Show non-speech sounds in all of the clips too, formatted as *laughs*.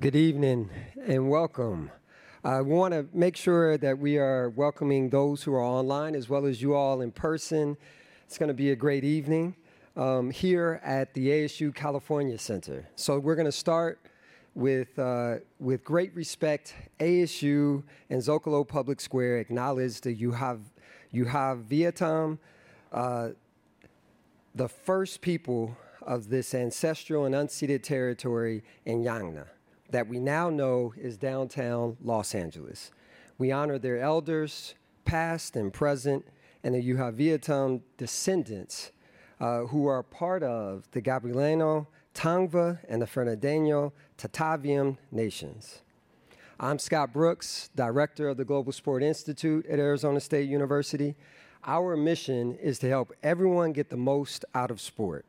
Good evening and welcome. I want to make sure that we are welcoming those who are online as well as you all in person. It's going to be a great evening um, here at the ASU California Center. So we're going to start with, uh, with great respect, ASU and Zocalo Public Square acknowledge that you have, you have Vietnam, uh, the first people of this ancestral and unceded territory in Yangna that we now know is downtown Los Angeles. We honor their elders, past and present, and the Yuhaviatum descendants uh, who are part of the Gabrielino, Tongva, and the Fernandino Tataviam nations. I'm Scott Brooks, Director of the Global Sport Institute at Arizona State University. Our mission is to help everyone get the most out of sport.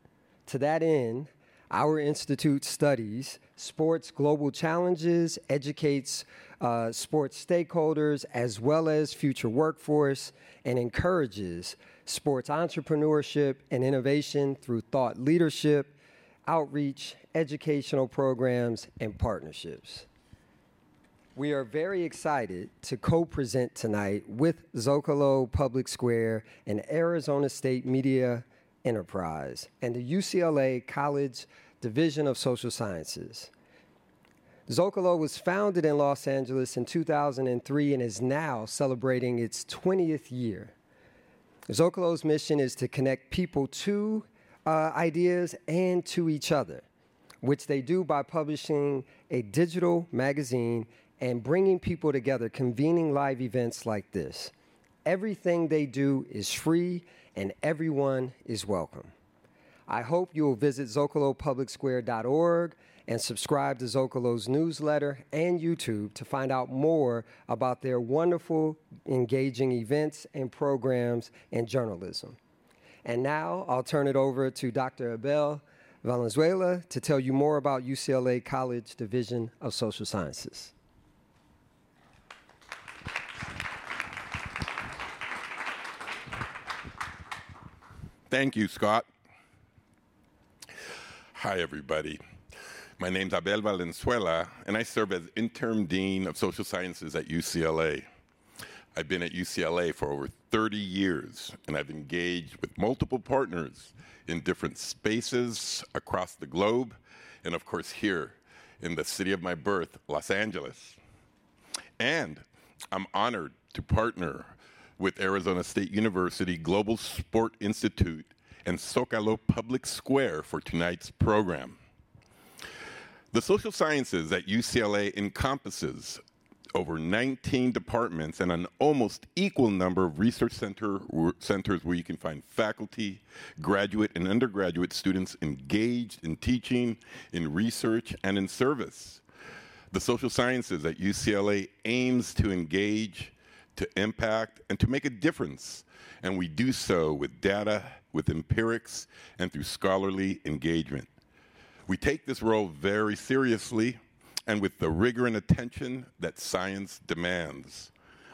To that end, our institute studies sports global challenges, educates uh, sports stakeholders as well as future workforce, and encourages sports entrepreneurship and innovation through thought leadership, outreach, educational programs, and partnerships. We are very excited to co present tonight with Zocalo Public Square and Arizona State Media Enterprise and the UCLA College Division of Social Sciences. Zocalo was founded in Los Angeles in 2003 and is now celebrating its 20th year. Zocalo's mission is to connect people to uh, ideas and to each other, which they do by publishing a digital magazine and bringing people together, convening live events like this. Everything they do is free and everyone is welcome. I hope you will visit ZocaloPublicSquare.org and subscribe to Zocalo's newsletter and YouTube to find out more about their wonderful, engaging events and programs and journalism. And now I'll turn it over to Dr. Abel Valenzuela to tell you more about UCLA College Division of Social Sciences. Thank you, Scott. Hi, everybody. My name's Abel Valenzuela, and I serve as interim dean of social sciences at UCLA. I've been at UCLA for over 30 years, and I've engaged with multiple partners in different spaces across the globe, and of course, here in the city of my birth, Los Angeles. And I'm honored to partner with Arizona State University Global Sport Institute and Zocalo Public Square for tonight's program. The social sciences at UCLA encompasses over 19 departments and an almost equal number of research center, centers where you can find faculty, graduate, and undergraduate students engaged in teaching, in research, and in service. The social sciences at UCLA aims to engage, to impact, and to make a difference, and we do so with data, with empirics, and through scholarly engagement. We take this role very seriously and with the rigor and attention that science demands.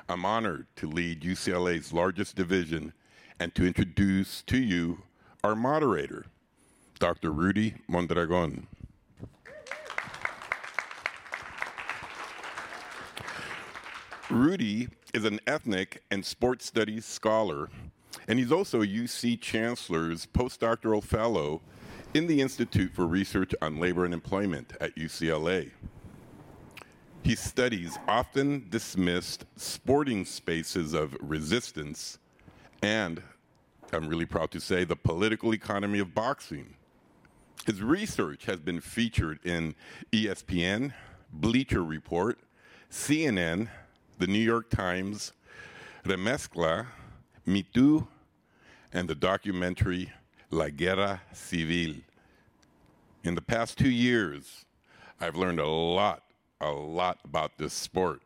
I'm honored to lead UCLA's largest division and to introduce to you our moderator, Dr. Rudy Mondragon. Rudy is an ethnic and sports studies scholar and he's also a UC Chancellor's postdoctoral fellow in the Institute for Research on Labor and Employment at UCLA. He studies often dismissed sporting spaces of resistance and, I'm really proud to say, the political economy of boxing. His research has been featured in ESPN, Bleacher Report, CNN, the New York Times, Remezcla, Me Too, and the documentary La Guerra Civil. In the past two years, I've learned a lot, a lot about this sport,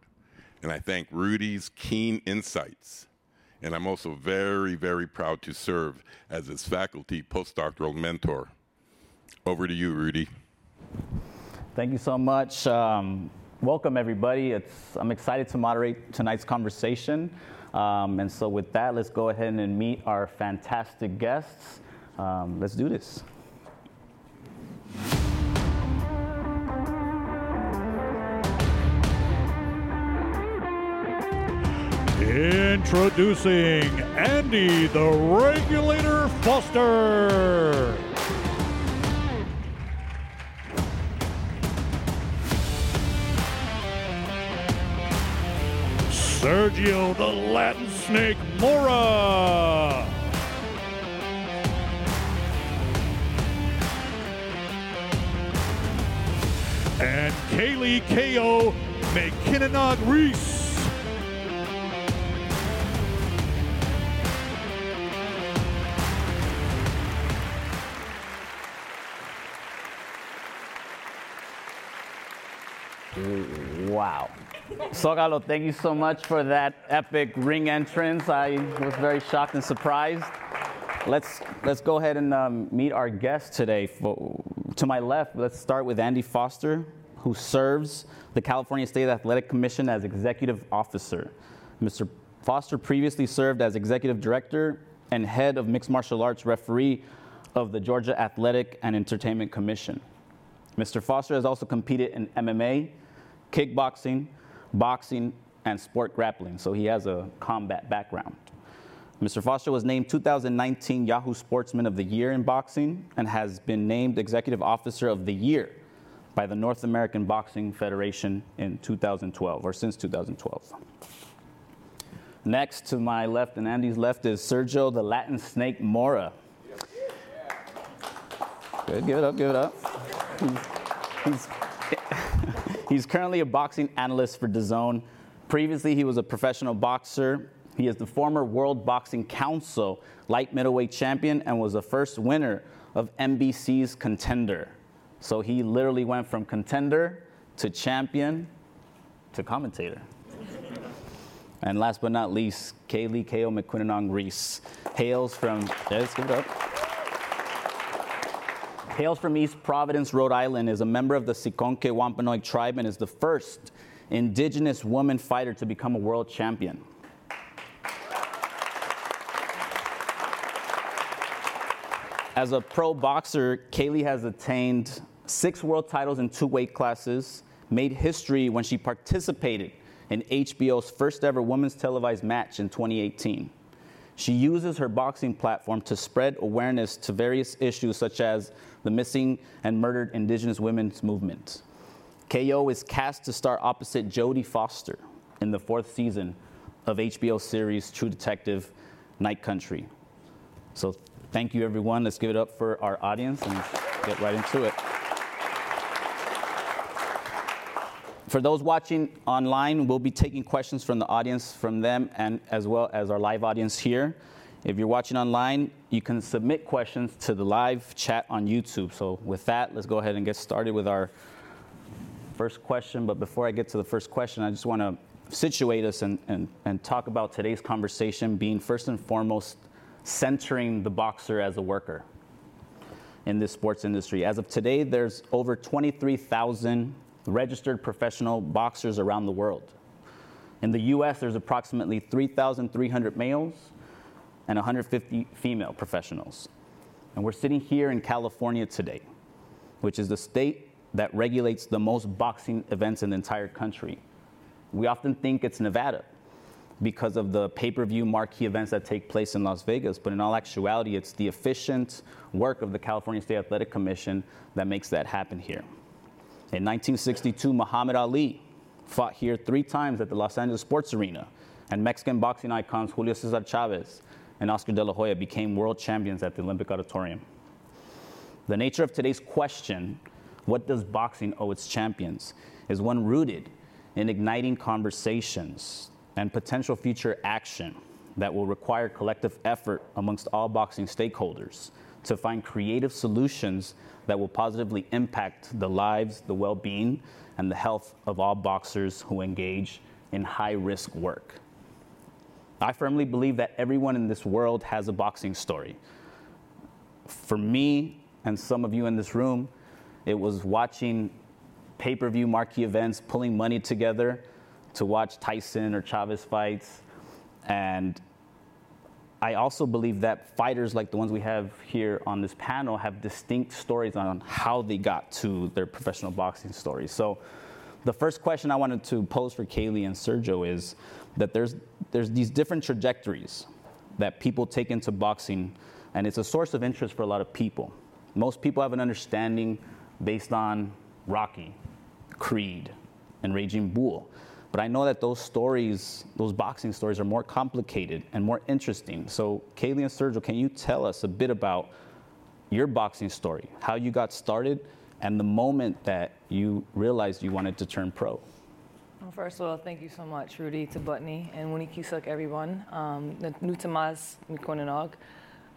and I thank Rudy's keen insights. And I'm also very, very proud to serve as his faculty postdoctoral mentor. Over to you, Rudy. Thank you so much. Um, welcome everybody. It's, I'm excited to moderate tonight's conversation. Um, and so, with that, let's go ahead and meet our fantastic guests. Um, let's do this. Introducing Andy the Regulator Foster. Sergio the Latin Snake Mora. And Kali KO Mequinonoag Reis. Wow. Zocalo, thank you so much for that epic ring entrance. I was very shocked and surprised. Let's let's go ahead and um, meet our guest today. For, to my left, let's start with Andy Foster, who serves the California State Athletic Commission as executive officer. Mr. Foster previously served as executive director and head of mixed martial arts referee of the Georgia Athletic and Entertainment Commission. Mr. Foster has also competed in MMA, kickboxing, boxing, and sport grappling, so he has a combat background. Mr. Foster was named 2019 Yahoo Sportsman of the Year in boxing and has been named Executive Officer of the Year by the North American Boxing Federation in 2012, or since 2012. Next to my left and Andy's left is Sergio the Latin Snake Mora. Good, give it up, give it up. He's, he's currently a boxing analyst for DAZN. Previously, he was a professional boxer. He is the former World Boxing Council light middleweight champion and was the first winner of NBC's Contender. So he literally went from contender to champion to commentator. and last but not least, Kali Ko Mequinonoag Reis hails from, let's give it up hails from East Providence, Rhode Island, is a member of the Seekonk Wampanoag tribe and is the first indigenous woman fighter to become a world champion. As a pro boxer, Kali has attained six world titles in two weight classes, made history when she participated in HBO's first ever women's televised match in 2018. She uses her boxing platform to spread awareness to various issues such as the missing and murdered indigenous women's movement. KO is cast to star opposite Jodie Foster in the fourth season of HBO series True Detective Night Country. So thank you everyone. Let's give it up for our audience and get right into it. For those watching online, we'll be taking questions from the audience from them and as well as our live audience here. If you're watching online, you can submit questions to the live chat on YouTube. So with that, let's go ahead and get started with our first question. But before I get to the first question, I just want to situate us and, and, and talk about today's conversation being first and foremost centering the boxer as a worker in this sports industry. As of today, there's over 23,000 registered professional boxers around the world. In the US, there's approximately 3,300 males and 150 female professionals. And we're sitting here in California today, which is the state that regulates the most boxing events in the entire country. We often think it's Nevada because of the pay per view marquee events that take place in Las Vegas, but in all actuality, it's the efficient work of the California State Athletic Commission that makes that happen here. In 1962, Muhammad Ali fought here three times at the Los Angeles Sports Arena, and Mexican boxing icons Julio Cesar Chavez and Oscar De La Hoya became world champions at the Olympic Auditorium. The nature of today's question, what does boxing owe its champions, is one rooted in igniting conversations and potential future action that will require collective effort amongst all boxing stakeholders to find creative solutions that will positively impact the lives, the well being, and the health of all boxers who engage in high risk work. I firmly believe that everyone in this world has a boxing story. For me and some of you in this room, it was watching pay per view marquee events, pulling money together to watch Tyson or Chavez fights. And I also believe that fighters like the ones we have here on this panel have distinct stories on how they got to their professional boxing stories. So the first question I wanted to pose for Kali and Sergio is that there's, there's these different trajectories that people take into boxing, and it's a source of interest for a lot of people. Most people have an understanding based on Rocky, Creed, and Raging Bull. But I know that those stories, those boxing stories, are more complicated and more interesting. So, Kali and Sergio, can you tell us a bit about your boxing story, how you got started, and the moment that you realized you wanted to turn pro? Well, first of all, thank you so much, Rudy Tabutney and Winnie Cusack, everyone. Um, Nutamas Mikonanog.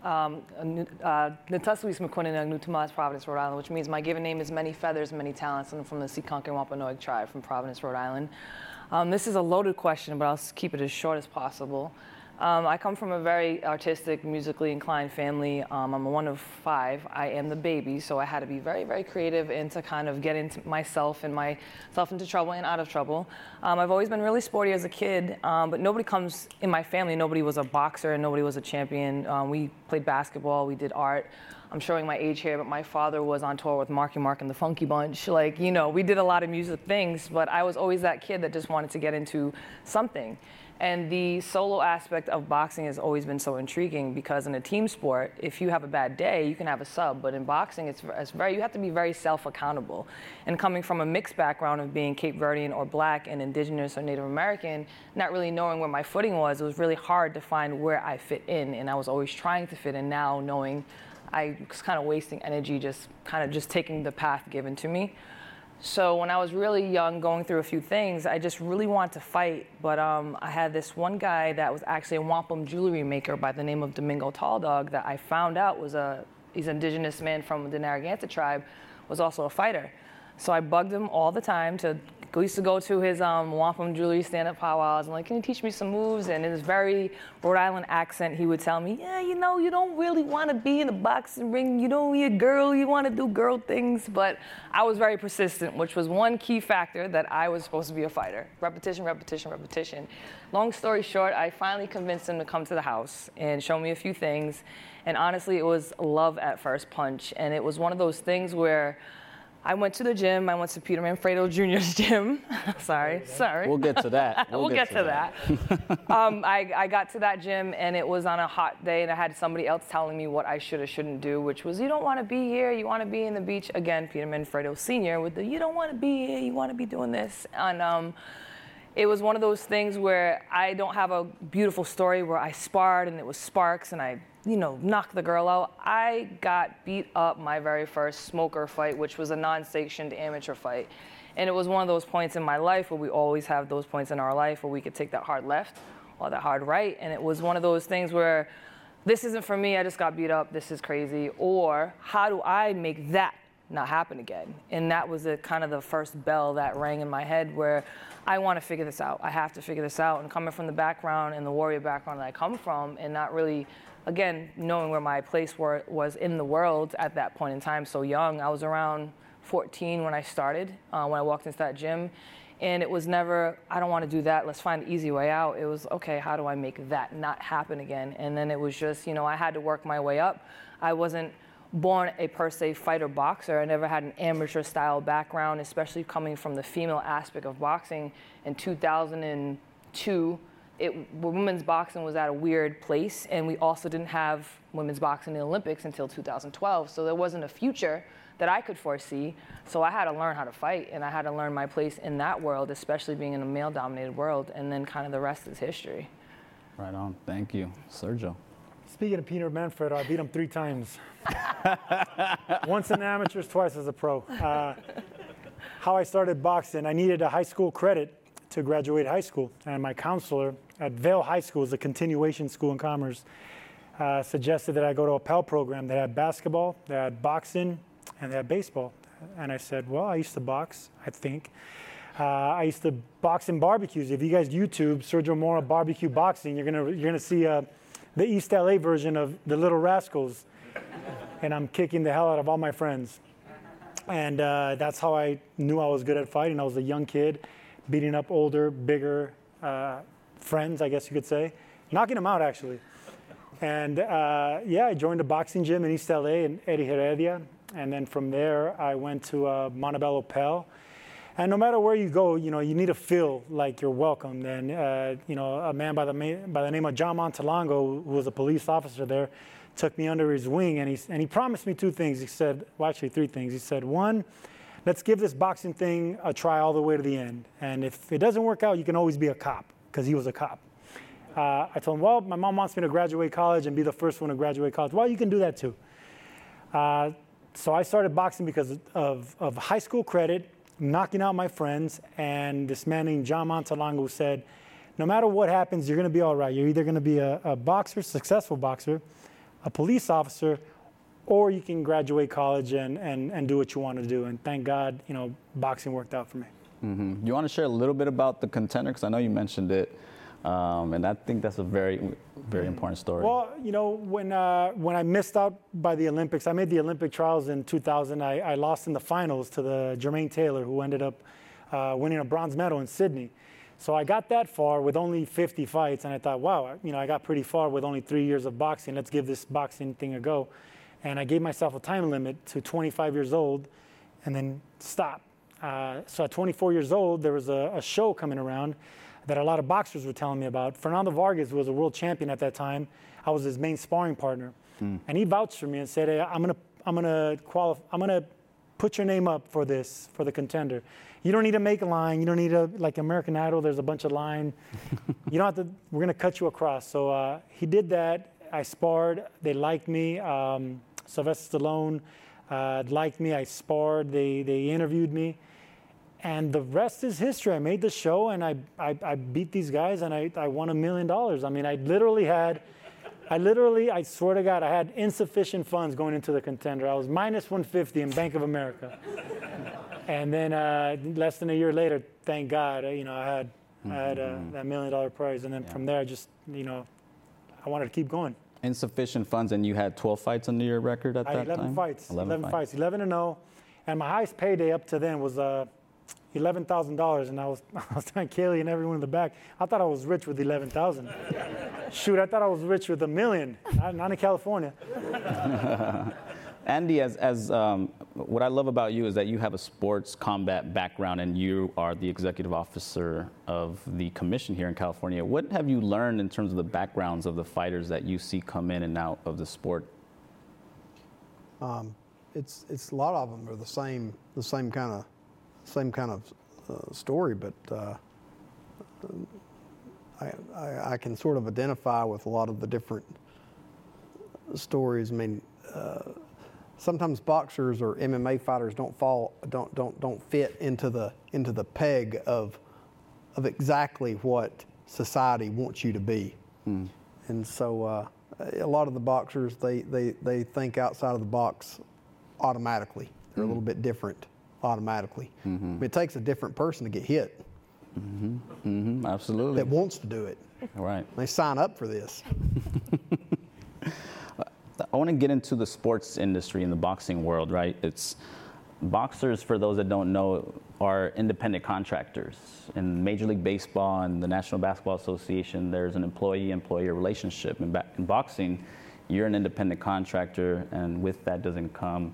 Um, uh, Natuswis Mikonanog, Nutamas, Providence, Rhode Island, which means my given name is Many Feathers, Many Talents. And I'm from the Seekonk Wampanoag tribe from Providence, Rhode Island. Um, this is a loaded question, but I'll keep it as short as possible. Um, I come from a very artistic, musically inclined family. Um, I'm one of five. I am the baby, so I had to be very, very creative and to kind of get into myself and myself into trouble and out of trouble. Um, I've always been really sporty as a kid, um, but nobody comes in my family. Nobody was a boxer and nobody was a champion. Um, we played basketball, we did art. I'm showing my age here, but my father was on tour with Marky Mark and the Funky Bunch. Like, you know, we did a lot of music things, but I was always that kid that just wanted to get into something. And the solo aspect of boxing has always been so intriguing because in a team sport, if you have a bad day, you can have a sub. But in boxing, it's, it's very you have to be very self-accountable. And coming from a mixed background of being Cape Verdean or black and indigenous or Native American, not really knowing where my footing was, it was really hard to find where I fit in. And I was always trying to fit in. Now knowing I was kind of wasting energy, just kind of just taking the path given to me. So when I was really young, going through a few things, I just really wanted to fight. But um, I had this one guy that was actually a wampum jewelry maker by the name of Domingo Tall Dog that I found out was a he's an indigenous man from the Narragansett tribe, was also a fighter. So I bugged him all the time to we used to go to his um, wampum jewelry stand-up powwows and like, can you teach me some moves? And in his very Rhode Island accent, he would tell me, yeah, you know, you don't really want to be in a boxing ring. You don't be a girl. You want to do girl things. But I was very persistent, which was one key factor that I was supposed to be a fighter. Repetition, repetition, repetition. Long story short, I finally convinced him to come to the house and show me a few things. And honestly, it was love at first punch. And it was one of those things where I went to the gym. I went to Peter Manfredo Jr.'s *laughs* gym. *laughs* sorry, sorry. We'll get to that. *laughs* We'll, we'll get, get, to, to that. that. um, I, I, got to that gym, and it was on a hot day, and I had somebody else telling me what I should or shouldn't do, which was, you don't want to be here. You want to be in the beach. Again, Peter Manfredo Sr. with the, you don't want to be here. You want to be doing this. And um, it was one of those things where I don't have a beautiful story where I sparred and it was sparks and I you know, knock the girl out. I got beat up my very first smoker fight, which was a non sanctioned amateur fight. And it was one of those points in my life where we always have those points in our life where we could take that hard left or that hard right. And it was one of those things where this isn't for me, I just got beat up, this is crazy. Or how do I make that not happen again? And that was kind of the first bell that rang in my head where I want to figure this out. I have to figure this out. And coming from the background and the warrior background that I come from and not really again, knowing where my place were, was in the world at that point in time, so young. I was around 14 when I started, uh, when I walked into that gym. And it was never, I don't want to do that, let's find an easy way out. It was, okay, how do I make that not happen again? And then it was just, you know, I had to work my way up. I wasn't born a per se fighter boxer. I never had an amateur style background, especially coming from the female aspect of boxing. In 2002, it, women's boxing was at a weird place, and we also didn't have women's boxing in the Olympics until 2012. So there wasn't a future that I could foresee. So I had to learn how to fight, and I had to learn my place in that world, especially being in a male-dominated world. And then kind of the rest is history. Right on. Thank you, Sergio. Speaking of Peter Manfred, I beat him three times. *laughs* Once in the amateurs, twice as a pro. Uh, how I started boxing, I needed a high school credit to graduate high school, and my counselor at Vail High School, is a continuation school in Commerce, uh, suggested that I go to a PAL program. They had basketball, they had boxing, and they had baseball. And I said, well, I used to box, I think. Uh, I used to box in barbecues. If you guys YouTube Sergio Mora barbecue boxing, you're gonna you're gonna see uh, the East LA version of the Little Rascals, and I'm kicking the hell out of all my friends. And uh, that's how I knew I was good at fighting. I was a young kid, beating up older, bigger, uh, friends, I guess you could say, knocking them out actually. And uh, yeah, I joined a boxing gym in East LA in Eddie Heredia. And then from there, I went to uh, Montebello PAL. And no matter where you go, you know, you need to feel like you're welcomed. And, uh, you know, a man by the, ma- by the name of John Montalongo, who was a police officer there, took me under his wing and he, and he promised me two things. He said, well, actually, three things. He said, one, let's give this boxing thing a try all the way to the end. And if it doesn't work out, you can always be a cop, because he was a cop. Uh, I told him, well, my mom wants me to graduate college and be the first one to graduate college. Well, you can do that too. Uh, so I started boxing because of, of high school credit, knocking out my friends, and this man named John Montalongo said, no matter what happens, you're going to be all right. You're either going to be a, a boxer, successful boxer, a police officer, or you can graduate college and, and, and do what you want to do. And thank God, you know, boxing worked out for me. Mm-hmm. You want to share a little bit about the contender? Because I know you mentioned it. Um, and I think that's a very, very important story. Well, you know, when, uh, when I missed out by the Olympics, I made the Olympic trials in 2000. I, I lost in the finals to the Jermaine Taylor, who ended up uh, winning a bronze medal in Sydney. So I got that far with only 50 fights, and I thought, wow, you know, I got pretty far with only three years of boxing. Let's give this boxing thing a go. And I gave myself a time limit to 25 years old, and then stop. Uh, so at 24 years old, there was a, a show coming around that a lot of boxers were telling me about. Fernando Vargas was a world champion at that time. I was his main sparring partner, mm. and he vouched for me and said, hey, "I'm gonna, I'm gonna qualify. I'm gonna put your name up for this for the contender. You don't need to make a line. You don't need to like American Idol. There's a bunch of line. *laughs* you don't have to. We're gonna cut you across." So uh, he did that. I sparred. They liked me. Um, Sylvester Stallone uh, liked me. I sparred. They they interviewed me and the rest is history. I made the show and I, I, I beat these guys and I, I won a million dollars. I mean, I literally had, I literally, I swear to God, I had insufficient funds going into the contender. I was minus 150 in Bank of America. *laughs* and then uh, less than a year later, thank God, uh, you know, I had, mm-hmm. I had uh, mm-hmm. that million dollar prize. And then yeah. from there, I just, you know, I wanted to keep going. Insufficient funds, and you had 12 fights under your record at I that 11 time? Fights, 11, 11 fights. fights, 11 and 0. And my highest payday up to then was uh, eleven thousand dollars, and I was *laughs* I was telling Kali and everyone in the back, I thought I was rich with eleven thousand. Shoot, I thought I was rich with a million. Not, not in California. *laughs* Andy, as, as um, what I love about you is that you have a sports combat background and you are the executive officer of the commission here in California. What have you learned in terms of the backgrounds of the fighters that you see come in and out of the sport? Um, it's it's a lot of them are the same the same kind of same kind of uh, story, but uh, I, I, I, can sort of identify with a lot of the different stories. I mean, uh, sometimes boxers or MMA fighters don't fall don't don't don't fit into the into the peg of of exactly what society wants you to be, mm. and so uh, a lot of the boxers they, they they think outside of the box automatically. They're mm. a little bit different automatically. Mm-hmm. It takes a different person to get hit. Mm-hmm. Mm-hmm. Absolutely. That wants to do it. All right. They sign up for this. *laughs* Want to get into the sports industry in the boxing world, right? It's boxers, for those that don't know, are independent contractors. In Major League Baseball and the National Basketball Association, there's an employee-employer relationship. In, ba- in boxing, you're an independent contractor, and with that doesn't come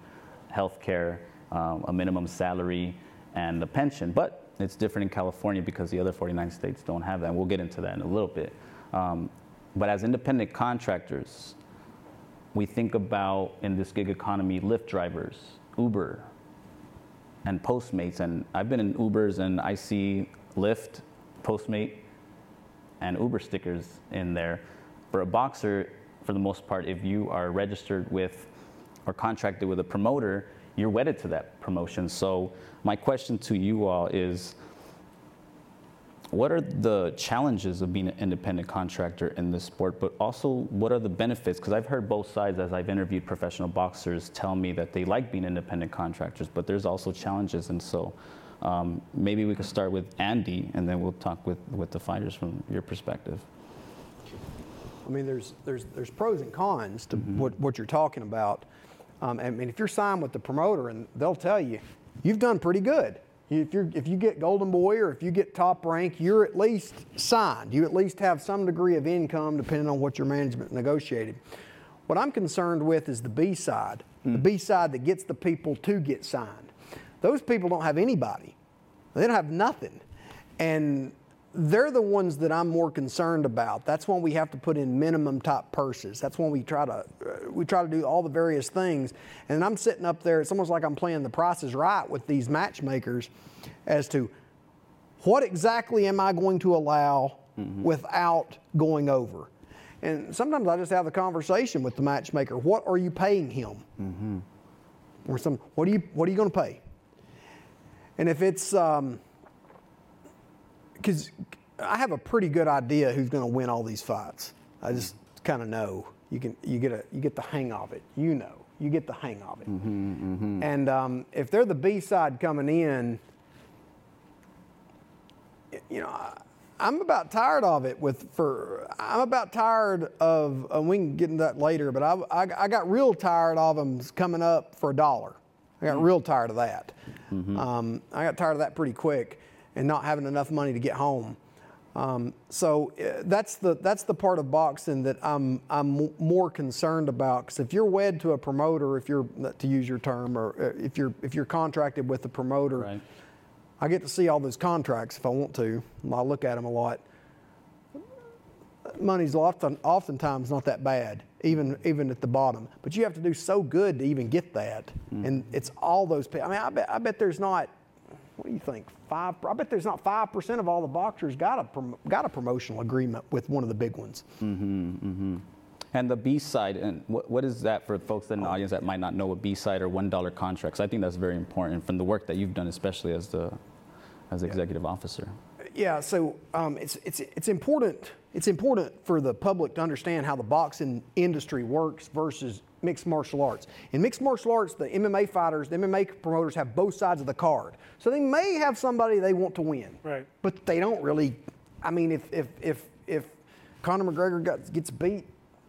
health care um, a minimum salary, and a pension. But it's different in California because the other 49 states don't have that. And we'll get into that in a little bit. Um, but as independent contractors, we think about in this gig economy Lyft drivers, Uber, and Postmates. And I've been in Ubers and I see Lyft, Postmate, and Uber stickers in there. For a boxer, for the most part, if you are registered with or contracted with a promoter, you're wedded to that promotion. So my question to you all is, what are the challenges of being an independent contractor in this sport, but also what are the benefits? Because I've heard both sides as I've interviewed professional boxers tell me that they like being independent contractors, but there's also challenges. And so um, maybe we could start with Andy and then we'll talk with, with the fighters from your perspective. I mean, there's, there's, there's pros and cons to mm-hmm. what, what you're talking about. Um, I mean, if you're signed with the promoter, and they'll tell you, you've done pretty good. If, you if you get Golden Boy or if you get top rank, you're at least signed. You at least have some degree of income depending on what your management negotiated. What I'm concerned with is the B side, mm. the B side that gets the people to get signed. Those people don't have anybody. They don't have nothing. And they're the ones that I'm more concerned about. That's when we have to put in minimum top purses. That's when we try to we try to do all the various things. And I'm sitting up there. It's almost like I'm playing the prices right with these matchmakers, as to what exactly am I going to allow mm-hmm. without going over. And sometimes I just have the conversation with the matchmaker. What are you paying him? Mm-hmm. Or some. What are you What are you going to pay? And if it's um, because I have a pretty good idea who's going to win all these fights. I just kind of know. You can you get a you get the hang of it. You know, you get the hang of it. Mm-hmm, mm-hmm. And um, if they're the B side coming in, you know. I, I'm about tired of it. With for I'm about tired of. Uh, we can get into that later, but I, I, I, got real tired of them coming up for a dollar. I got mm-hmm. real tired of that. Mm-hmm. Um, I got tired of that pretty quick and not having enough money to get home. Um, so uh, that's the that's the part of boxing that I'm I'm more concerned about because if you're wed to a promoter, if you're to use your term, or uh, if you're if you're contracted with a promoter, right. I get to see all those contracts if I want to. I look at them a lot. Money's often oftentimes not that bad, even even at the bottom. But you have to do so good to even get that, mm-hmm. and it's all those. I mean, I bet I bet there's not what do you think? Five? I bet there's not five percent of all the boxers got a prom- got a promotional agreement with one of the big ones. Mm-hmm, mm-hmm. And the B side, and what, what is that for folks in the audience that might not know what B side or one dollar contracts? I think that's very important from the work that you've done, especially as the as the executive yeah. officer. Yeah, so um, it's it's it's important. It's important for the public to understand how the boxing industry works versus mixed martial arts. In mixed martial arts, the MMA fighters, the MMA promoters have both sides of the card. So they may have somebody they want to win. Right. But they don't really I mean if if if if Conor McGregor got, gets beat,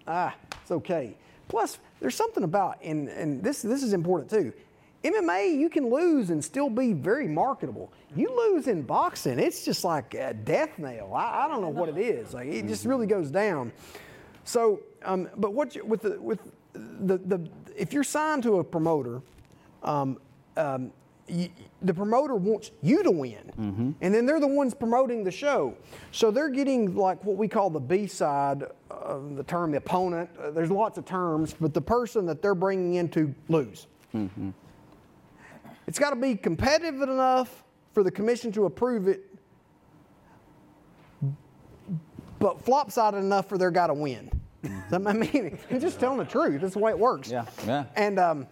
ah, it's okay. Plus, there's something about and and this this is important too. MMA, you can lose and still be very marketable. You lose in boxing, it's just like a death nail. I, I don't know what it is. Like it just really goes down. So, um, but what you, with the with the, the, if you're signed to a promoter, um, um, you, the promoter wants you to win, mm-hmm. and then they're the ones promoting the show. So they're getting like what we call the B side of the term, the opponent. Uh, there's lots of terms, but the person that they're bringing in to lose. Mm-hmm. It's got to be competitive enough for the commission to approve it, but flop-sided enough for their guy to win. I mean, I'm just telling the truth. That's the way it works. Yeah, yeah. And um,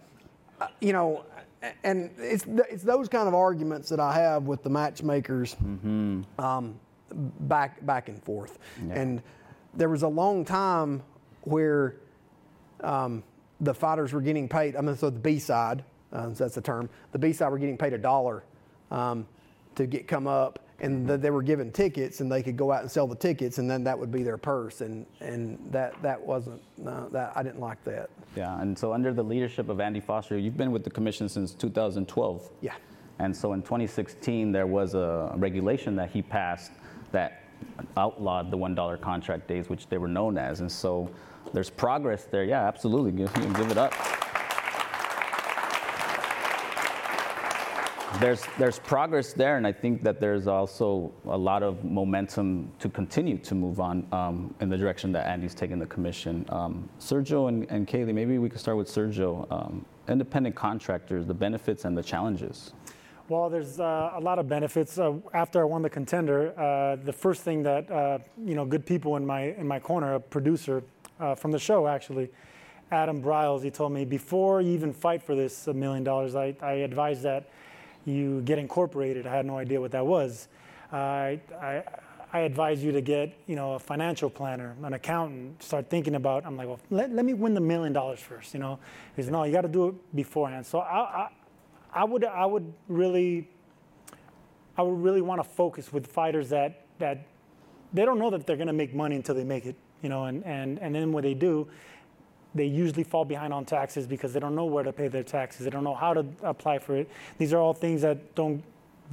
uh, you know, and it's it's those kind of arguments that I have with the matchmakers, mm-hmm. um, back back and forth. Yeah. And there was a long time where um, the fighters were getting paid. I mean, so the B side, uh, that's the term. The B side were getting paid a dollar um, to get come up, and the, they were given tickets and they could go out and sell the tickets and then that would be their purse and and that that wasn't uh, that I didn't like that. Yeah, and so under the leadership of Andy Foster, you've been with the commission since 2012. Yeah. And so in 2016 there was a regulation that he passed that outlawed the one dollar contract days, which they were known as, and so there's progress there. Yeah, absolutely. Give, give it up. There's there's progress there, and I think that there's also a lot of momentum to continue to move on um, in the direction that Andy's taking the commission. Um, Sergio and, and Kali, maybe we could start with Sergio. Um, independent contractors, the benefits and the challenges. Well, there's uh, a lot of benefits. Uh, after I won the contender, uh, the first thing that uh, you know, good people in my in my corner, a producer uh, from the show actually. Adam Briles, he told me before you even fight for this million dollars, I, I advise that you get incorporated. I had no idea what that was. Uh, I, I, I advise you to get, you know, a financial planner, an accountant, start thinking about, I'm like, well, let, let me win the million dollars first, you know? Because no, you got to do it beforehand. So I, I, I, would, I would really, I would really want to focus with fighters that, that they don't know that they're going to make money until they make it, you know, and, and, and then when they do, they usually fall behind on taxes because they don't know where to pay their taxes. They don't know how to apply for it. These are all things that don't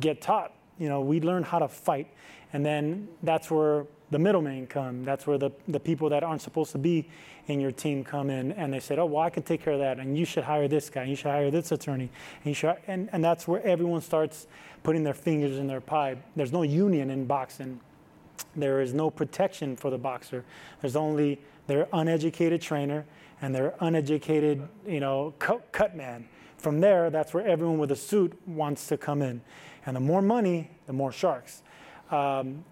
get taught, You know, we learn how to fight, and then that's where the middlemen come. That's where the, the people that aren't supposed to be in your team come in, and they said, "Oh, well, I can take care of that, and you should hire this guy, and you should hire this attorney, and you should," and, and that's where everyone starts putting their fingers in their pie. There's no union in boxing. There is no protection for the boxer. There's only their uneducated trainer and their uneducated, you know, cut, cut man. From there, that's where everyone with a suit wants to come in. And the more money, the more sharks. Um,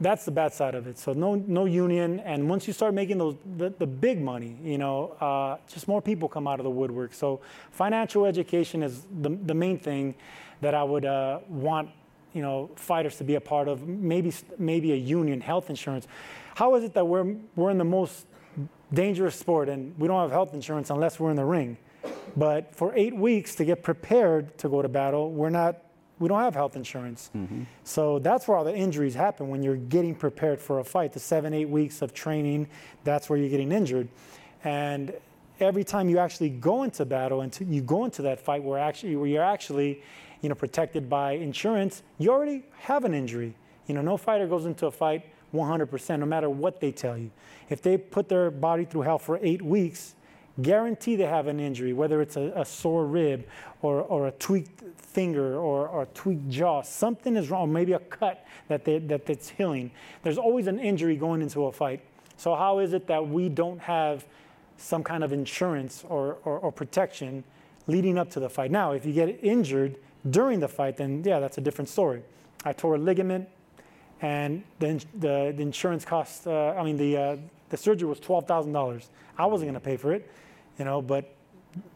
that's the bad side of it. So no, no union, and once you start making those the, the big money, you know, uh, just more people come out of the woodwork. So financial education is the, the main thing that I would uh, want, you know, fighters to be a part of. Maybe maybe a union, health insurance. How is it that we're we're in the most dangerous sport and we don't have health insurance unless we're in the ring? But for eight weeks to get prepared to go to battle, we're not we don't have health insurance. Mm-hmm. So that's where all the injuries happen when you're getting prepared for a fight. The seven, eight weeks of training, that's where you're getting injured. And every time you actually go into battle and you go into that fight where actually where you're actually, you know, protected by insurance, you already have an injury. You know, no fighter goes into a fight 100%, no matter what they tell you. If they put their body through hell for eight weeks, guarantee they have an injury, whether it's a, a sore rib or, or a tweaked finger or, or, a tweaked jaw. Something is wrong, maybe a cut that, they, that that's healing. There's always an injury going into a fight. So, how is it that we don't have some kind of insurance or, or, or protection leading up to the fight? Now, if you get injured during the fight, then yeah, that's a different story. I tore a ligament, and the, the, the insurance cost, uh, I mean, the, uh, the surgery was $12,000. I wasn't going to pay for it you know, but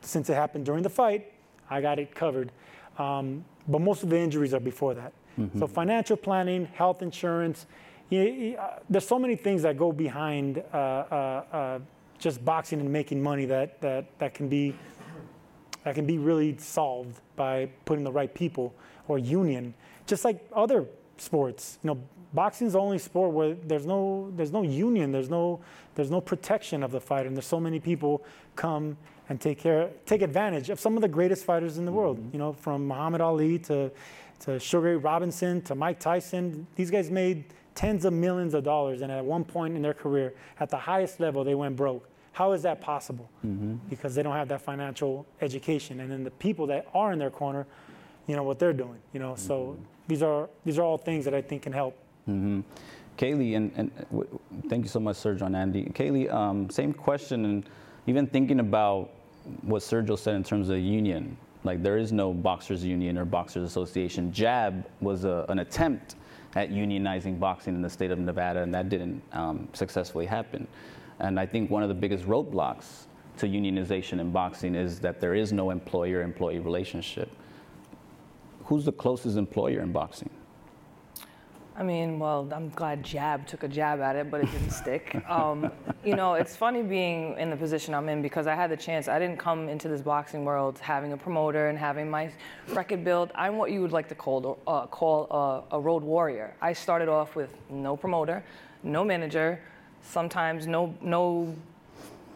since it happened during the fight, I got it covered. Um, but most of the injuries are before that. Mm-hmm. So financial planning, health insurance, you, you, uh, there's so many things that go behind uh, uh, uh, just boxing and making money that, that, that can be that can be really solved by putting the right people or union, just like other sports. You know, boxing is the only sport where there's no there's no union, there's no there's no protection of the fighter, and there's so many people come and take care take advantage of some of the greatest fighters in the world. Mm-hmm. You know, from Muhammad Ali to to Sugar Ray Robinson to Mike Tyson. These guys made tens of millions of dollars, and at one point in their career, at the highest level, they went broke. How is that possible? Mm-hmm. Because they don't have that financial education, and then the people that are in their corner, you know what they're doing. You know, mm-hmm. so these are these are all things that I think can help. Mm-hmm. Kali, and, and w- thank you so much, Sergio and Andy. Kali, um, same question, and even thinking about what Sergio said in terms of union, like there is no boxers union or boxers association. JAB was a, an attempt at unionizing boxing in the state of Nevada, and that didn't um, successfully happen. And I think one of the biggest roadblocks to unionization in boxing is that there is no employer-employee relationship. Who's the closest employer in boxing? I mean, well, I'm glad Jab took a jab at it, but it didn't stick. Um, you know, it's funny being in the position I'm in because I had the chance. I didn't come into this boxing world having a promoter and having my record built. I'm what you would like to call, uh, call a, a road warrior. I started off with no promoter, no manager, sometimes no no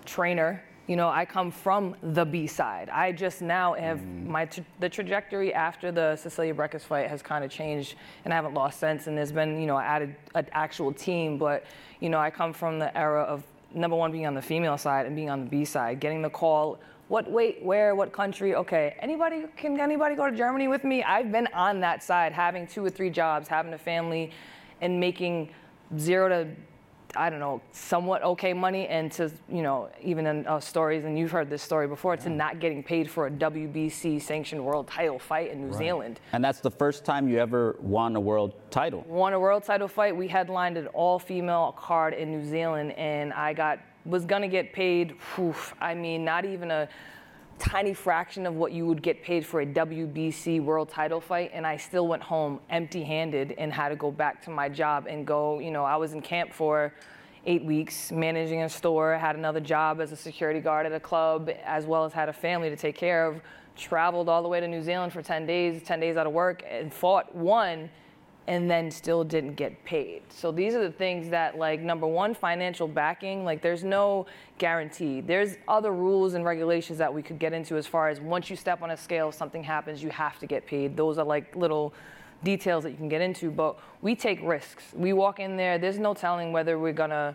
trainer, you know, I come from the B side. I just now have mm. my tra- the trajectory after the Cecilia Brækhus fight has kind of changed, and I haven't lost sense. And there's been, you know, added an actual team, but you know, I come from the era of number one being on the female side and being on the B side, getting the call. What weight, where, what country? Okay, anybody can anybody go to Germany with me? I've been on that side, having two or three jobs, having a family, and making zero to I don't know, somewhat okay money, and to, you know, even in uh, stories, and you've heard this story before, yeah. to not getting paid for a WBC sanctioned world title fight in New right. Zealand. And that's the first time you ever won a world title. Won a world title fight. We headlined an all female card in New Zealand, and I got, was gonna get paid, whew, I mean, not even a, tiny fraction of what you would get paid for a WBC world title fight, and I still went home empty handed and had to go back to my job and go, you know, I was in camp for eight weeks managing a store, had another job as a security guard at a club, as well as had a family to take care of. Traveled all the way to New Zealand for 10 days, 10 days out of work, and fought one and then still didn't get paid. So these are the things that like number one financial backing like there's no guarantee. There's other rules and regulations that we could get into as far as once you step on a scale if something happens you have to get paid. Those are like little details that you can get into, but we take risks. We walk in there, there's no telling whether we're gonna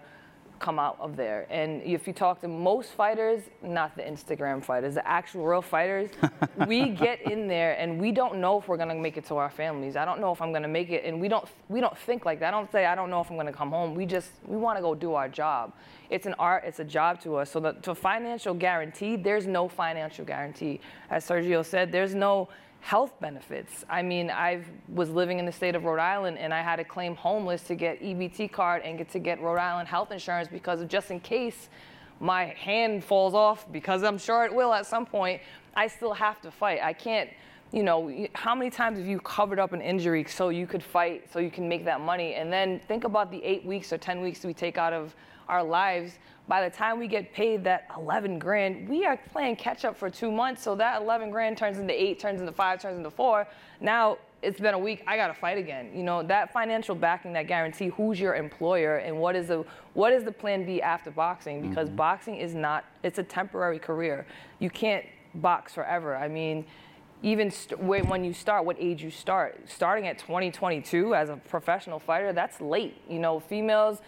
come out of there. And if you talk to most fighters, not the Instagram fighters, the actual real fighters, *laughs* we get in there and we don't know if we're gonna make it to our families. I don't know if I'm gonna make it, and we don't we don't think like that. I don't say I don't know if I'm gonna come home. We just we want to go do our job. It's an art, it's a job to us. So the to financial guarantee, there's no financial guarantee. As Sergio said, there's no health benefits. I mean, I was living in the state of Rhode Island and I had to claim homeless to get EBT card and get to get Rhode Island health insurance because of just in case my hand falls off because I'm sure it will at some point, I still have to fight. I can't, you know, how many times have you covered up an injury so you could fight, so you can make that money? And then think about the eight weeks or 10 weeks we take out of our lives by the time we get paid that 11 grand, we are playing catch up for two months. So that 11 grand turns into eight, turns into five, turns into four. Now it's been a week. I got to fight again. You know that financial backing, that guarantee. Who's your employer, and what is the what is the plan B after boxing? Because mm-hmm. boxing is not. It's a temporary career. You can't box forever. I mean even st- when you start, what age you start. Starting at 2022 as a professional fighter, that's late. You know, females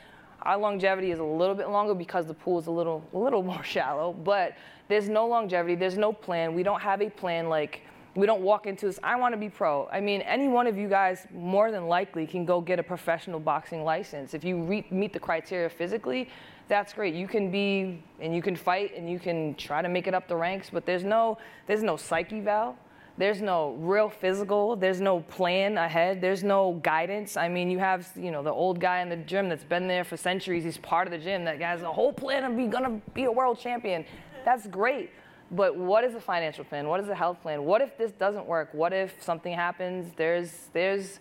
our longevity is a little bit longer because the pool is a little, a little *laughs* more shallow, but there's no longevity, there's no plan. We don't have a plan like, we don't walk into this, I want to be pro. I mean, any one of you guys more than likely can go get a professional boxing license. If you re- meet the criteria physically, that's great. You can be and you can fight and you can try to make it up the ranks, but there's no there's no psyche val. There's no real physical. There's no plan ahead. There's no guidance. I mean, you have, you know, the old guy in the gym that's been there for centuries. He's part of the gym. That guy's a whole plan of be gonna be a world champion. That's great. But what is a financial plan? What is a health plan? What if this doesn't work? What if something happens? There's there's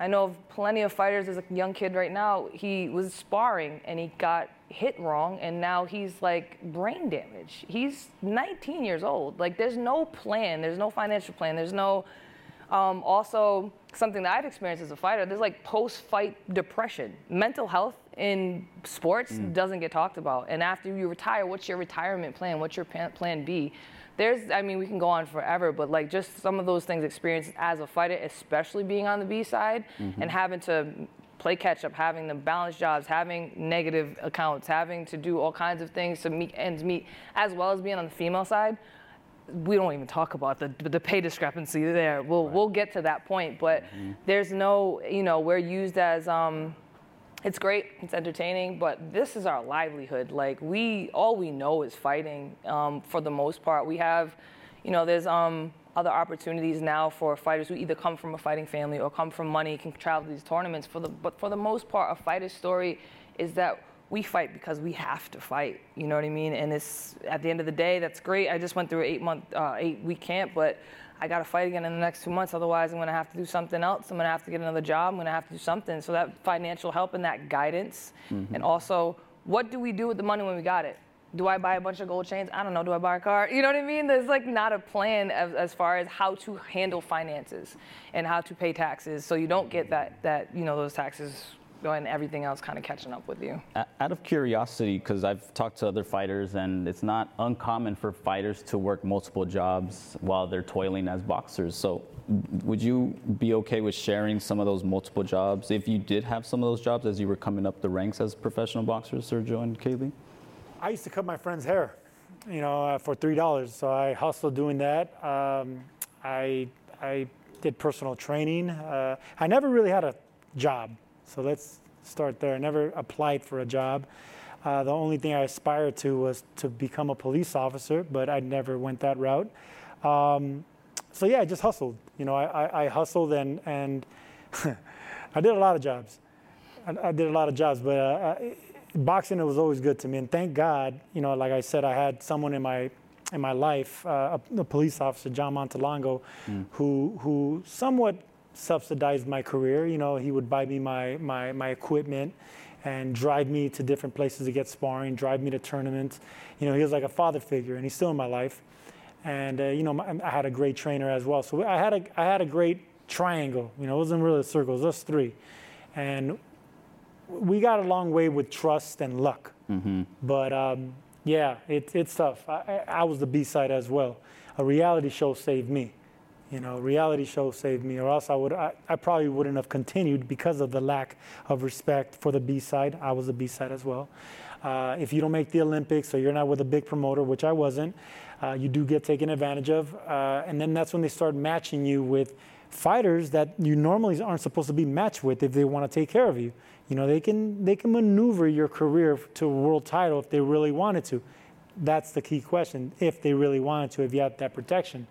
I know of plenty of fighters as a young kid right now. He was sparring and he got hit wrong and now he's like brain damage. He's 19 years old. Like there's no plan, there's no financial plan, there's no um, also something that I've experienced as a fighter. There's like post-fight depression. Mental health in sports mm. doesn't get talked about. And after you retire, what's your retirement plan? What's your plan B? There's, I mean, we can go on forever, but like just some of those things experienced as a fighter, especially being on the B side mm-hmm. and having to play catch up, having the balance jobs, having negative accounts, having to do all kinds of things to meet ends meet, as well as being on the female side. We don't even talk about the the pay discrepancy there. We'll right. we'll get to that point, but mm-hmm. there's no you know we're used as um, it's great, it's entertaining, but this is our livelihood. Like we all we know is fighting um, for the most part. We have, you know, there's um, other opportunities now for fighters who either come from a fighting family or come from money can travel to these tournaments. For the, but for the most part, a fighter's story is that we fight because we have to fight. You know what I mean? And it's at the end of the day, that's great. I just went through an eight month, uh, eight week camp, but I got to fight again in the next two months. Otherwise, I'm going to have to do something else. I'm going to have to get another job. I'm going to have to do something. So that financial help and that guidance, mm-hmm. and also, what do we do with the money when we got it? do I buy a bunch of gold chains? I don't know. Do I buy a car? You know what I mean? There's like not a plan as, as, far as how to handle finances and how to pay taxes, so you don't get that that you know those taxes and everything else kind of catching up with you. Out of curiosity, because I've talked to other fighters, and it's not uncommon for fighters to work multiple jobs while they're toiling as boxers. So, would you be okay with sharing some of those multiple jobs if you did have some of those jobs as you were coming up the ranks as professional boxers, Sergio and Kali? I used to cut my friend's hair, you know, uh, for three dollars. So I hustled doing that. Um, I I did personal training. Uh, I never really had a job, so let's start there. I never applied for a job. Uh, the only thing I aspired to was to become a police officer, but I never went that route. Um, so yeah, I just hustled. You know, I, I, I hustled and and *laughs* I did a lot of jobs. I, I did a lot of jobs, but uh, boxing it was always good to me, and thank God, you know, like I said, I had someone in my in my life, uh, a, a, police officer, John Montalongo, mm. who who somewhat subsidized my career. You know, he would buy me my my my equipment and drive me to different places to get sparring, drive me to tournaments. You know, he was like a father figure, and he's still in my life. And uh, you know, my, I had a great trainer as well. So I had a I had a great triangle. You know, it wasn't really a circle; it was us three. And we got a long way with trust and luck. Mm-hmm. But um, yeah, it, it's tough. I, I was the B side as well. A reality show saved me. You know, reality show saved me, or else I would I, I probably wouldn't have continued because of the lack of respect for the B side. I was a B side as well. Uh, if you don't make the Olympics or you're not with a big promoter, which I wasn't, uh, you do get taken advantage of. Uh, and then that's when they start matching you with fighters that you normally aren't supposed to be matched with if they want to take care of you. You know, they can they can maneuver your career to a world title if they really wanted to. That's the key question. If they really wanted to, if you have that protection.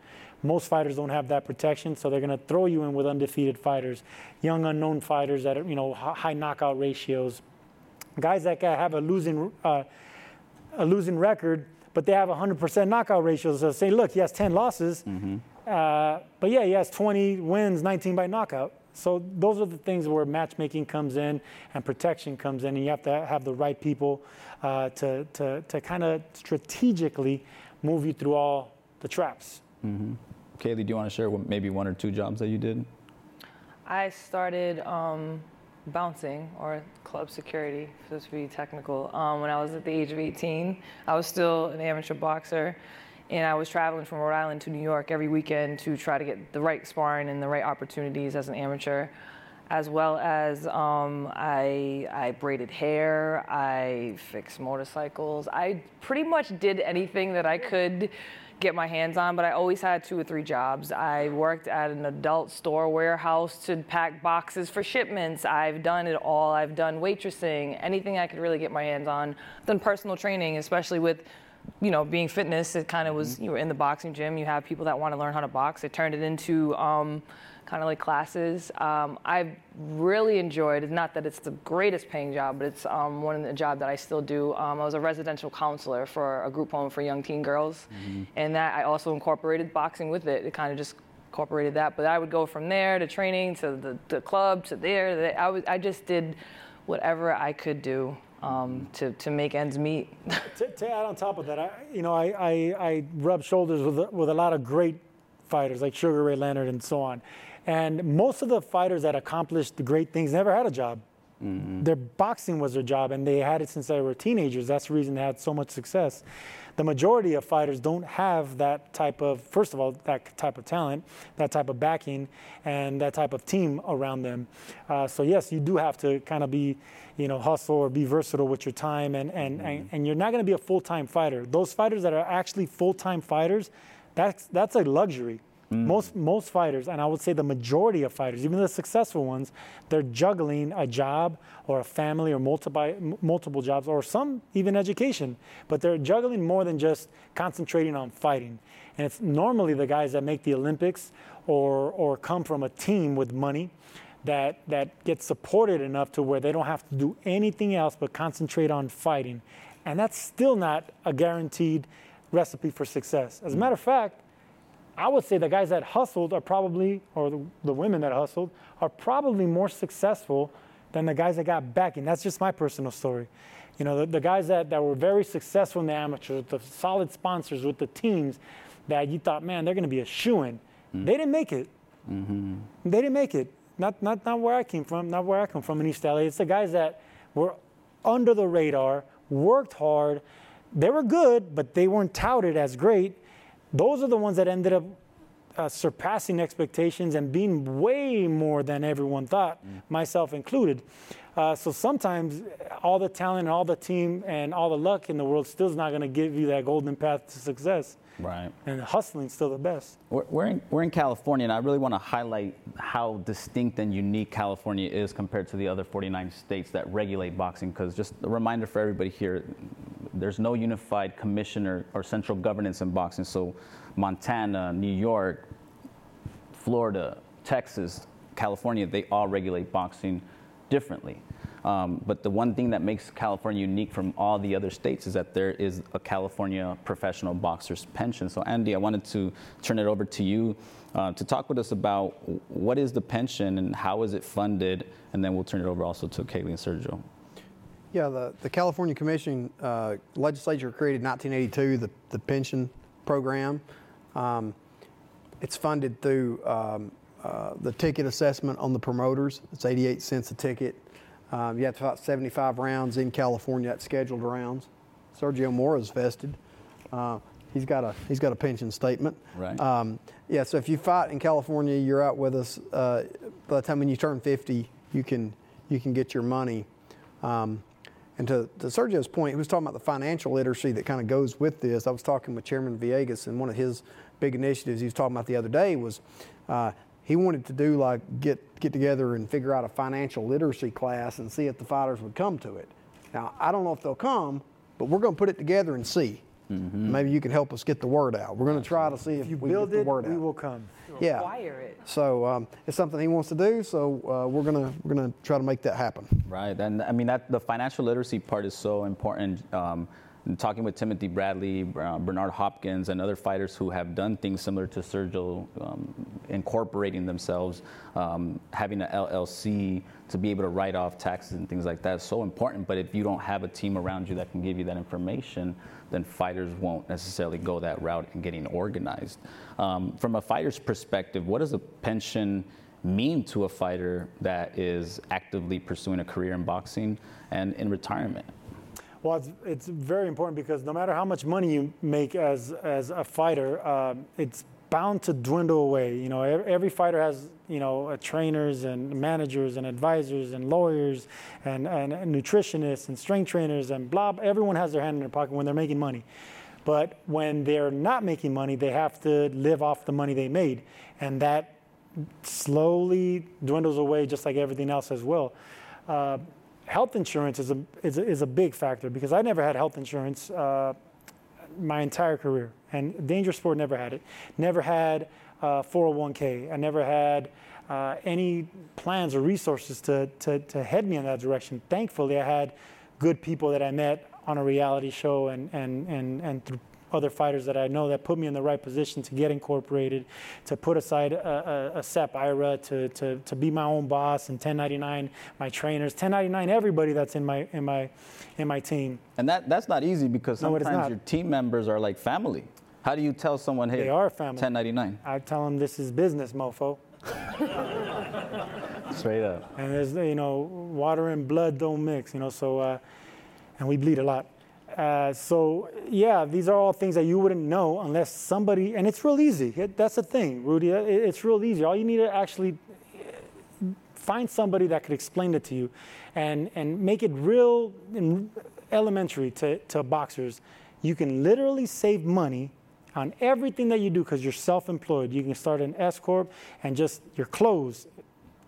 Most fighters don't have that protection, so they're going to throw you in with undefeated fighters, young unknown fighters that are, you know, high knockout ratios, guys that have a losing uh, a losing record, but they have 100% knockout ratios. So say, look, he has 10 losses, mm-hmm. uh, but yeah, he has 20 wins, 19 by knockout. So those are the things where matchmaking comes in and protection comes in, and you have to have the right people uh, to, to, to kind of strategically move you through all the traps. Mm-hmm. Kali, do you want to share maybe one or two jobs that you did? I started um, bouncing or club security, just to be technical. Um, when I was at the age of 18, I was still an amateur boxer, and I was traveling from Rhode Island to New York every weekend to try to get the right sparring and the right opportunities as an amateur, as well as um, I, I braided hair, I fixed motorcycles, I pretty much did anything that I could get my hands on, but I always had two or three jobs. I worked at an adult store warehouse to pack boxes for shipments. I've done it all. I've done waitressing, anything I could really get my hands on. I've done personal training, especially with you know, being fitness, it kind of was, mm-hmm. you were in the boxing gym, you have people that want to learn how to box. It turned it into um, kind of like classes. Um, I've really enjoyed, it's not that it's the greatest paying job, but it's um, one of the job that I still do. Um, I was a residential counselor for a group home for young teen girls, mm-hmm. and that I also incorporated boxing with it. It kind of just incorporated that, but I would go from there to training to the, the club to there. I, was, I just did whatever I could do. Um, to, to make ends meet. *laughs* to, to, add on top of that, I, you know, I, I, I rub shoulders with, with a lot of great fighters like Sugar Ray Leonard and so on. And most of the fighters that accomplished the great things never had a job. Mm-hmm. Their boxing was their job, and they had it since they were teenagers. That's the reason they had so much success. The majority of fighters don't have that type of, first of all, that type of talent, that type of backing, and that type of team around them. Uh, so yes, you do have to kind of be, you know, hustle or be versatile with your time, and and mm-hmm. and, and you're not going to be a full-time fighter. Those fighters that are actually full-time fighters, that's that's a luxury. Mm. Most most fighters, and I would say the majority of fighters, even the successful ones, they're juggling a job or a family or multiple multiple jobs or some even education, but they're juggling more than just concentrating on fighting. And it's normally the guys that make the Olympics or or come from a team with money that that get supported enough to where they don't have to do anything else but concentrate on fighting. And that's still not a guaranteed recipe for success. As a matter of fact, I would say the guys that hustled are probably, or the, the, women that hustled, are probably more successful than the guys that got backing. That's just my personal story. You know, the, the guys that, that were very successful in the amateurs, the solid sponsors with the teams that you thought, man, they're going to be a shoe in. Mm-hmm. They didn't make it. Mm-hmm. They didn't make it. Not, not, not where I came from, not where I come from in East LA. It's the guys that were under the radar, worked hard. They were good, but they weren't touted as great those are the ones that ended up uh, surpassing expectations and being way more than everyone thought, mm. myself included. Uh, so sometimes all the talent and all the team and all the luck in the world still is not going to give you that golden path to success. Right. And hustling's still the best. We're, we're, in, we're in California, and I really want to highlight how distinct and unique California is compared to the other 49 states that regulate boxing. Because just a reminder for everybody here, there's no unified commissioner or central governance in boxing. So Montana, New York, Florida, Texas, California, they all regulate boxing differently. Um, but the one thing that makes California unique from all the other states is that there is a California professional boxer's pension. So, Andy, I wanted to turn it over to you uh, to talk with us about what is the pension and how is it funded, and then we'll turn it over also to Kali and Sergio. Yeah, the, the California Commission uh, legislature created 1982 the, the pension program. Um, it's funded through um, uh, the ticket assessment on the promoters. It's 88 cents a ticket. Um, you have to fight 75 rounds in California at scheduled rounds. Sergio Mora is vested. Uh, he's got a he's got a pension statement. Right. Um, yeah. So if you fight in California, you're out with us. Uh, by the time when you turn 50, you can you can get your money. Um, and to, to Sergio's point, he was talking about the financial literacy that kind of goes with this. I was talking with Chairman Villegas, and one of his big initiatives he was talking about the other day was uh, he wanted to do like get get together and figure out a financial literacy class and see if the fighters would come to it. Now I don't know if they'll come, but we're going to put it together and see. Maybe you can help us get the word out. We're going to try to see if, If you we build get the it, word we out. will come. yeah. Require it. So um, it's something he wants to do. So uh, we're gonna we're gonna try to make that happen. Right, and I mean that the financial literacy part is so important. Um, and talking with Timothy Bradley, uh, Bernard Hopkins, and other fighters who have done things similar to Sergio, um, incorporating themselves, um, having an LLC to be able to write off taxes and things like that is so important. But if you don't have a team around you that can give you that information, then fighters won't necessarily go that route in getting organized. Um, from a fighter's perspective, what does a pension mean to a fighter that is actively pursuing a career in boxing and in retirement? Well, it's, it's very important because no matter how much money you make as as a fighter, um, it's bound to dwindle away. You know, every, fighter has you know uh, trainers and managers and advisors and lawyers and, and nutritionists and strength trainers and blah. Everyone has their hand in their pocket when they're making money. But when they're not making money, they have to live off the money they made, and that slowly dwindles away, just like everything else as well. Uh, health insurance is a, is a is a big factor because I never had health insurance uh, my entire career, and dangerous sport never had it. Never had uh, 401k. I never had uh, any plans or resources to, to to head me in that direction. Thankfully, I had good people that I met on a reality show and and and and through other fighters that I know that put me in the right position to get incorporated, to put aside a, a, a SEP IRA, to, to, to be my own boss and 1099 my trainers, 1099 everybody that's in my in my in my team. And that, that's not easy because No, sometimes not. your team members are like family. How do you tell someone, hey, They are family. 1099? I tell them this is business, mofo. *laughs* Straight up. and there's you know water and blood don't mix you know so uh, and we bleed a lot uh, so yeah these are all things that you wouldn't know unless somebody and it's real easy. It- that's the thing rudy. It- it's real easy. All you need to actually find somebody that could explain it to you and and make it real and elementary to, to boxers. You can literally save money on everything that you do because you're self-employed. You can start an s corp and just your clothes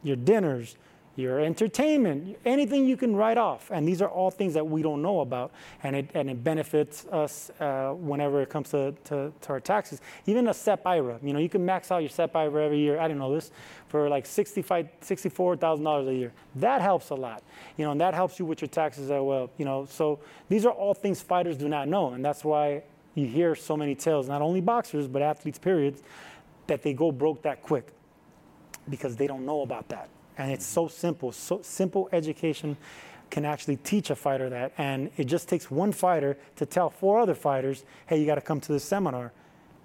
your dinners, your entertainment, anything you can write off. And these are all things that we don't know about. And it, and it benefits us uh, whenever it comes to, to, to our taxes. Even a SEP IRA, you know, you can max out your SEP IRA every year. I didn't know this for like $65, $64,000 a year. That helps a lot, you know, and that helps you with your taxes as well, you know. So these are all things fighters do not know. And that's why you hear so many tales, not only boxers, but athletes, periods, that they go broke that quick because they don't know about that. And it's so simple. So simple education can actually teach a fighter that. And it just takes one fighter to tell four other fighters, hey, you got to come to this seminar.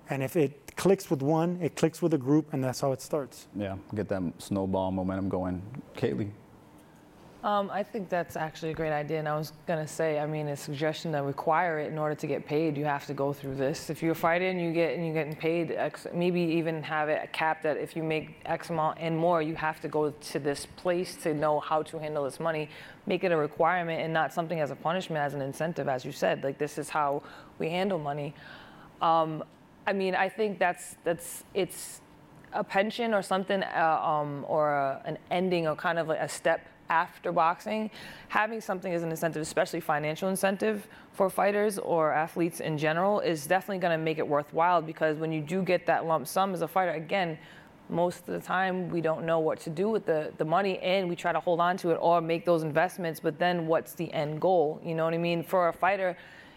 And if it clicks with one, it clicks with a group, and that's how it starts. Yeah, get that snowball momentum going. Kali. Um, I think that's actually a great idea, and I was gonna say, I mean, a suggestion to require it in order to get paid, you have to go through this. If you're fighting, you get and you're getting paid X, maybe even have it capped that if you make X amount and more, you have to go to this place to know how to handle this money. Make it a requirement and not something as a punishment, as an incentive, as you said. Like this is how we handle money. Um, I mean, I think that's that's it's a pension or something, uh, um, or a, an ending or kind of like a step after boxing. Having something as an incentive, especially financial incentive for fighters or athletes in general, is definitely going to make it worthwhile because when you do get that lump sum as a fighter, again. Most of the time, we don't know what to do with the, the money and we try to hold on to it or make those investments, but then what's the end goal? You know what I mean? For a fighter,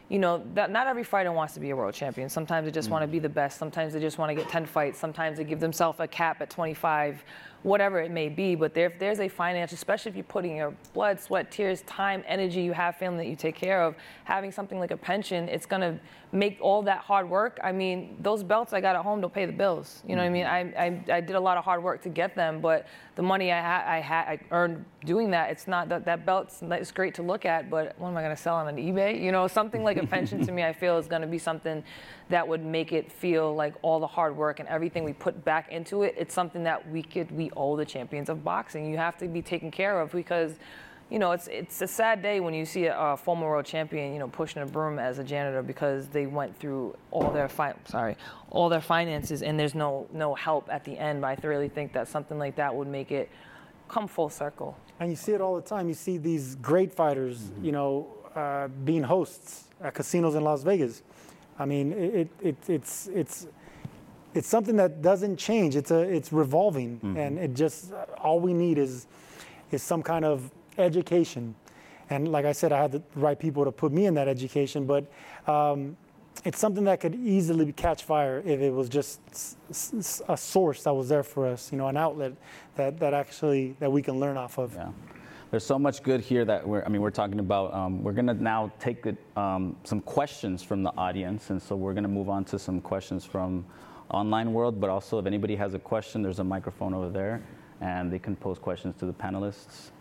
you know, that not every fighter wants to be a world champion. Sometimes they just want to be mm-hmm. the best. Sometimes they just want to get 10 fights. Sometimes they give themselves a cap at 25, whatever it may be. But there, if there's a financial, especially if you're putting your blood, sweat, tears, time, energy, you have family that you take care of, having something like a pension, it's going to make all that hard work. I mean, those belts I got at home don't pay the bills. You know what I mean? Mm-hmm. I, I, I did a lot of hard work to get them, but the money I had, I had, I earned doing that. It's not that that belt's it's great to look at, but what am I going to sell on an eBay? You know, something like a a pension to me, I feel is going to be something that would make it feel like all the hard work and everything we put back into it. It's something that we could we owe the champions of boxing. You have to be taken care of because you know, it's it's a sad day when you see a, a, former world champion, you know, pushing a broom as a janitor because they went through all their fi- sorry, all their finances and there's no no help at the end. But I really think that something like that would make it come full circle. And you see it all the time. You see these great fighters, mm-hmm. you know, uh, being hosts at casinos in Las Vegas. I mean, it, it, it's it's it's something that doesn't change. It's a it's revolving, mm-hmm. and it just all we need is is some kind of education. And like I said, I had the right people to put me in that education, but um, it's something that could easily catch fire if it was just a source that was there for us, you know, an outlet that, that actually that we can learn off of. Yeah. There's so much good here that we're, I mean, we're talking about, um, we're gonna now take um, some questions from the audience. And so we're gonna move on to some questions from online world, but also if anybody has a question, there's a microphone over there and they can pose questions to the panelists.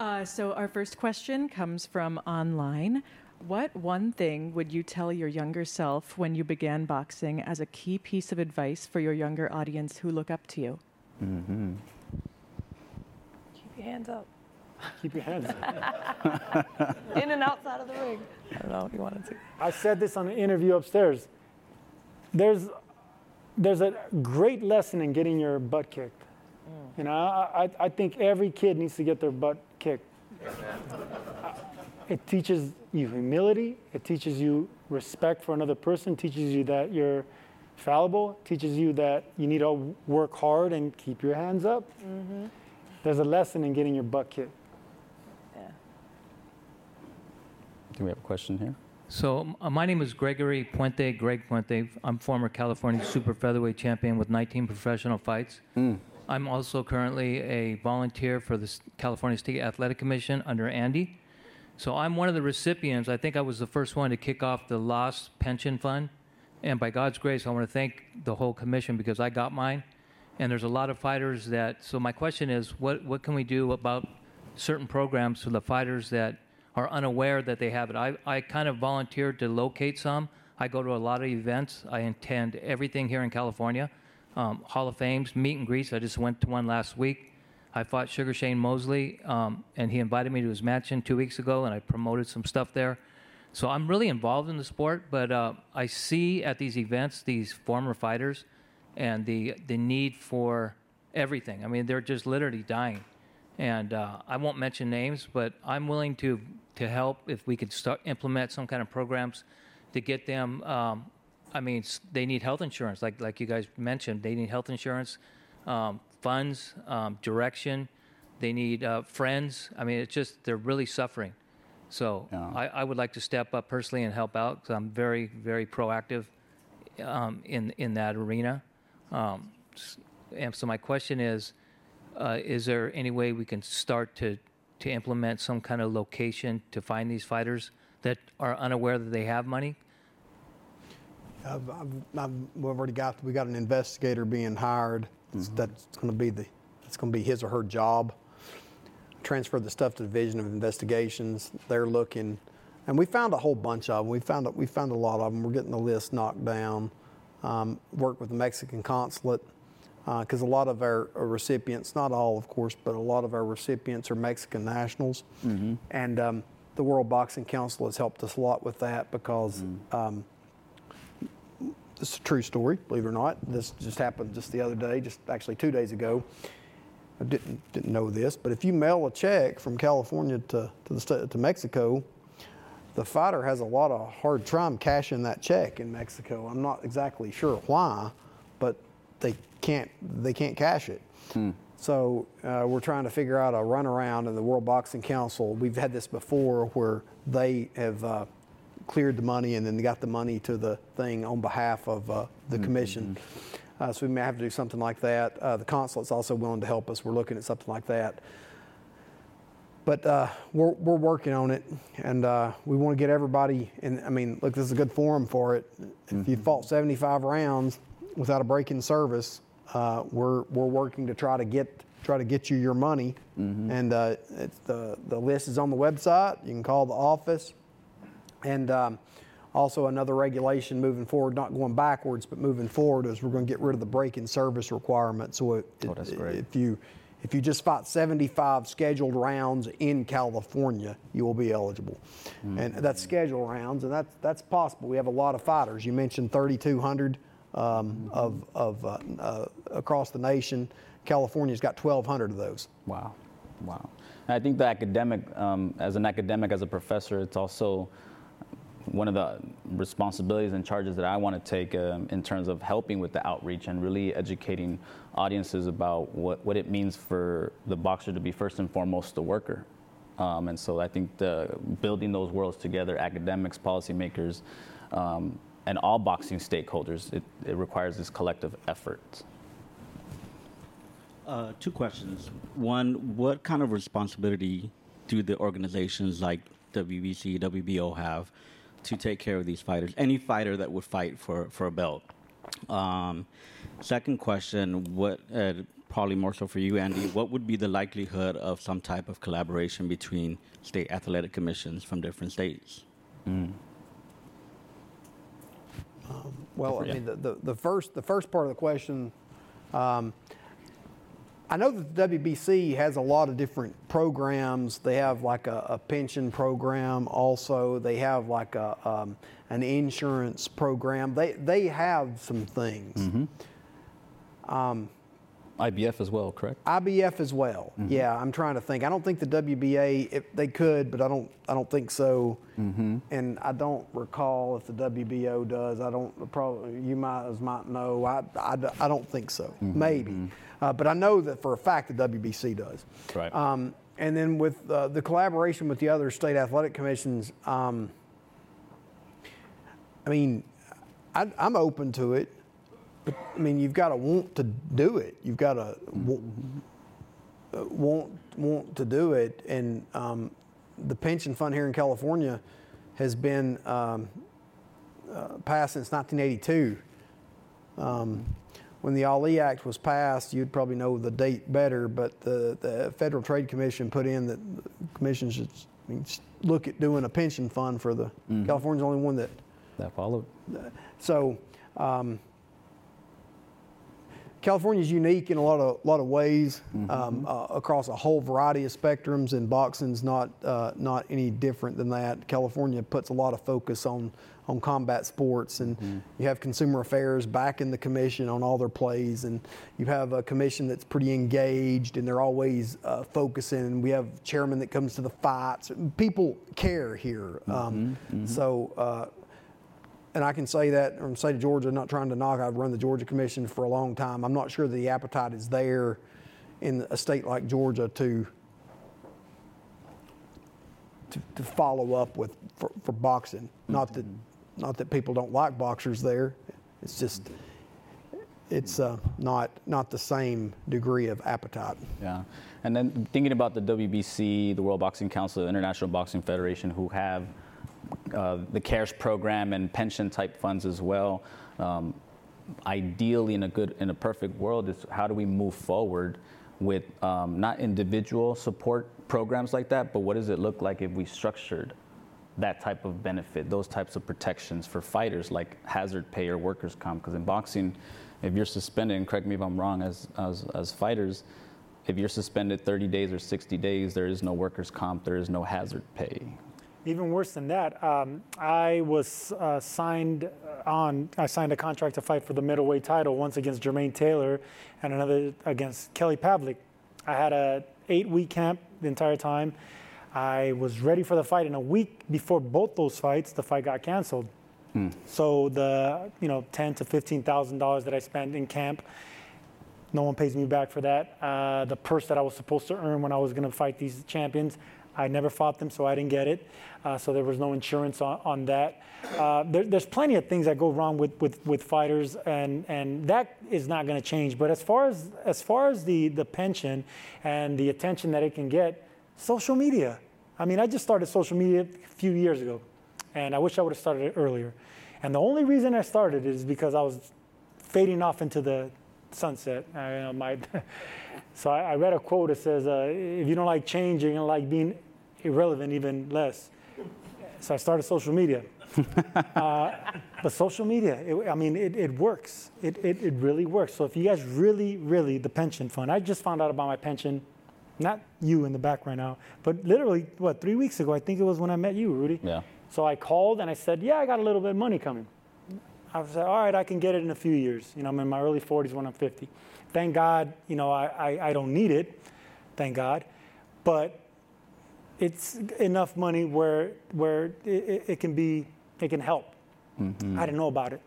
Uh, so, our first question comes from online. What one thing would you tell your younger self when you began boxing as a key piece of advice for your younger audience who look up to you? Mm-hmm. Keep your hands up. Keep your hands up. *laughs* In and outside of the ring. I don't know if you wanted to. I said this on an interview upstairs. There's, there's a great lesson in getting your butt kicked. Mm. You know, I, I think every kid needs to get their butt kicked. it teaches you humility. It teaches you respect for another person. Teaches you that you're fallible. Teaches you that you need to work hard and keep your hands up. Mm-hmm. There's a lesson in getting your butt kicked. Yeah. Do we have a question here? So uh, my name is Gregory Puente, Greg Puente. I'm former California super featherweight champion with 19 professional fights. Mm. I'm also currently a volunteer for the California State Athletic Commission under Andy. So I'm one of the recipients. I think I was the first one to kick off the Lost Pension Fund. And by God's grace, I want to thank the whole commission because I got mine. And there's a lot of fighters that. So my question is, what what can we do about certain programs for the fighters that are unaware that they have it? I I kind of volunteered to locate some. I go to a lot of events. I attend everything here in California um, Hall of Fames, meet and greets. I just went to one last week. I fought Sugar Shane Mosley, um, and he invited me to his mansion two weeks ago, and I promoted some stuff there. So I'm really involved in the sport, but uh, I see at these events these former fighters and the the need for everything. I mean, they're just literally dying, and uh, I won't mention names, but I'm willing to to help if we could start implement some kind of programs to get them um, I mean, they need health insurance, like like you guys mentioned. They need health insurance, um, funds, um, direction. They need uh, friends. I mean, it's just they're really suffering. So yeah. I, I, would like to step up personally and help out because I'm very very proactive um, in in that arena. Um, and so my question is, uh, is there any way we can start to to implement some kind of location to find these fighters that are unaware that they have money? I've, I've, I've, we've already got we got an investigator being hired. Mm-hmm. That's going to be the it's going to be his or her job. Transfer the stuff to the Division of Investigations. They're looking, and we found a whole bunch of them. We found we found a lot of them. We're getting the list knocked down. Um, work with the Mexican consulate because uh, a lot of our, our, recipients, not all of course, but a lot of our recipients are Mexican nationals, mm-hmm. and um, the World Boxing Council has helped us a lot with that because. Mm-hmm. Um, is a true story, believe it or not. This just happened just the other day, just actually two days ago. I didn't didn't know this, but if you mail a check from California to to, the state, to Mexico, the fighter has a lot of hard time cashing that check in Mexico. I'm not exactly sure why, but they can't they can't cash it. Hmm. So uh, we're trying to figure out a runaround in the World Boxing Council. We've had this before where they have uh, cleared the money and then got the money to the thing on behalf of uh, the mm-hmm. commission. Uh, so we may have to do something like that. Uh, the consulate's also willing to help us. We're looking at something like that. But uh, we're, we're working on it, and uh, we want to get everybody. And I mean, look, this is a good forum for it. Mm-hmm. If you fought 75 rounds without a break in service, uh, we're we're working to try to get try to get you your money. Mm-hmm. And the the list is on the website. You can call the office And um, also another regulation moving forward, not going backwards, but moving forward, is we're going to get rid of the break-in service requirement. So it, Oh, that's great. if you if you just fight 75 scheduled rounds in California, you will be eligible. And that's scheduled rounds, and that's that's possible. We have a lot of fighters. You mentioned 3,200 um, of of uh, uh, across the nation. California's got 1,200 of those. Wow, wow. And I think the academic, um, as an academic, as a professor, it's also one of the responsibilities and charges that I want to take um, in terms of helping with the outreach and really educating audiences about what, what it means for the boxer to be first and foremost a worker. Um, and so I think the, building those worlds together, academics, policymakers, um, and all boxing stakeholders, it, it requires this collective effort. Uh, two questions. One, what kind of responsibility do the organizations like WBC, WBO have to take care of these fighters? Any fighter that would fight for, for a belt. Um, second question, what uh, probably more so for you, Andy, what would be the likelihood of some type of collaboration between state athletic commissions from different states? Well, I mean, the, the, the first the first part of the question, um, I know that the WBC has a lot of different programs. They have like a, a pension program. Also, they have like a um, an insurance program. They they have some things. Mm-hmm. Um, IBF as well, correct? IBF as well. Mm-hmm. Yeah, I'm trying to think. I don't think the WBA if they could, but I don't I don't think so. Mm-hmm. And I don't recall if the WBO does. I don't probably you might as might know. I, I, I don't think so. Maybe, uh, but I know that for a fact the WBC does. Right. Um, and then with uh, the collaboration with the other state athletic commissions, um, I mean, I, I'm open to it. But I mean, you've got to want to do it. You've got to want, uh, want want to do it. And um, the pension fund here in California has been um, uh, passed since 1982. When the Ali Act was passed, you'd probably know the date better, but the, the Federal Trade Commission put in that the commission should I mean, look at doing a pension fund for the California's the only one that That followed. so um, California is unique in a lot of lot of ways um, uh, across a whole variety of spectrums, and boxing's not uh, not any different than that. California puts a lot of focus on on combat sports, and you have consumer affairs back in the commission on all their plays, and you have a commission that's pretty engaged, and they're always uh, focusing. And we have chairman that comes to the fights. People care here, um, so. And I can say that from the state of Georgia, not trying to knock, I've run the Georgia Commission for a long time. I'm not sure the appetite is there in a state like Georgia to to, to follow up with for, for boxing. Not that not that people don't like boxers there. It's just it's uh, not not the same degree of appetite. Yeah. And then thinking about the WBC, the World Boxing Council, the International Boxing Federation, who have uh, the CARES program and pension type funds as well. Um, ideally, in a good, in a perfect world, is how do we move forward with um, not individual support programs like that, but what does it look like if we structured that type of benefit, those types of protections for fighters like hazard pay or workers' comp? Because in boxing, if you're suspended, and correct me if I'm wrong, as, as, as fighters, if you're suspended 30 days or 60 days, there is no workers' comp, there is no hazard pay. Even worse than that, um, I was uh, signed on. I signed a contract to fight for the middleweight title once against Jermaine Taylor, and another against Kelly Pavlik. I had a eight-week camp the entire time. I was ready for the fight, and a week before both those fights, the fight got canceled. So the you know ten to fifteen thousand dollars that I spent in camp, no one pays me back for that. Uh, the purse that I was supposed to earn when I was going to fight these champions, I never fought them, so I didn't get it. Uh, so there was no insurance on, on that. Uh, there, there's plenty of things that go wrong with, with, with fighters, and, and that is not going to change. But as far as as far as the the pension and the attention that it can get, social media. I mean, I just started social media a few years ago, and I wish I would have started it earlier. And the only reason I started is because I was fading off into the sunset. I, you know, my, *laughs* so I, I read a quote that says, uh, "If you don't like change, you're gonna like being irrelevant even less." So I started social media. *laughs* uh, but social media, it, I mean, it, it works. It, it, it really works. So if you guys really, really, the pension fund, I just found out about my pension, not you in the back right now, but literally, what, three weeks ago, I think it was when I met you, Rudy. Yeah. So I called and I said, yeah, I got a little bit of money coming. I said, all right, I can get it in a few years. You know, I'm in my early 40s when I'm 50. Thank God, you know, I, I, I don't need it, thank God. But it's enough money where, where it, it can be, it can help. I didn't know about it.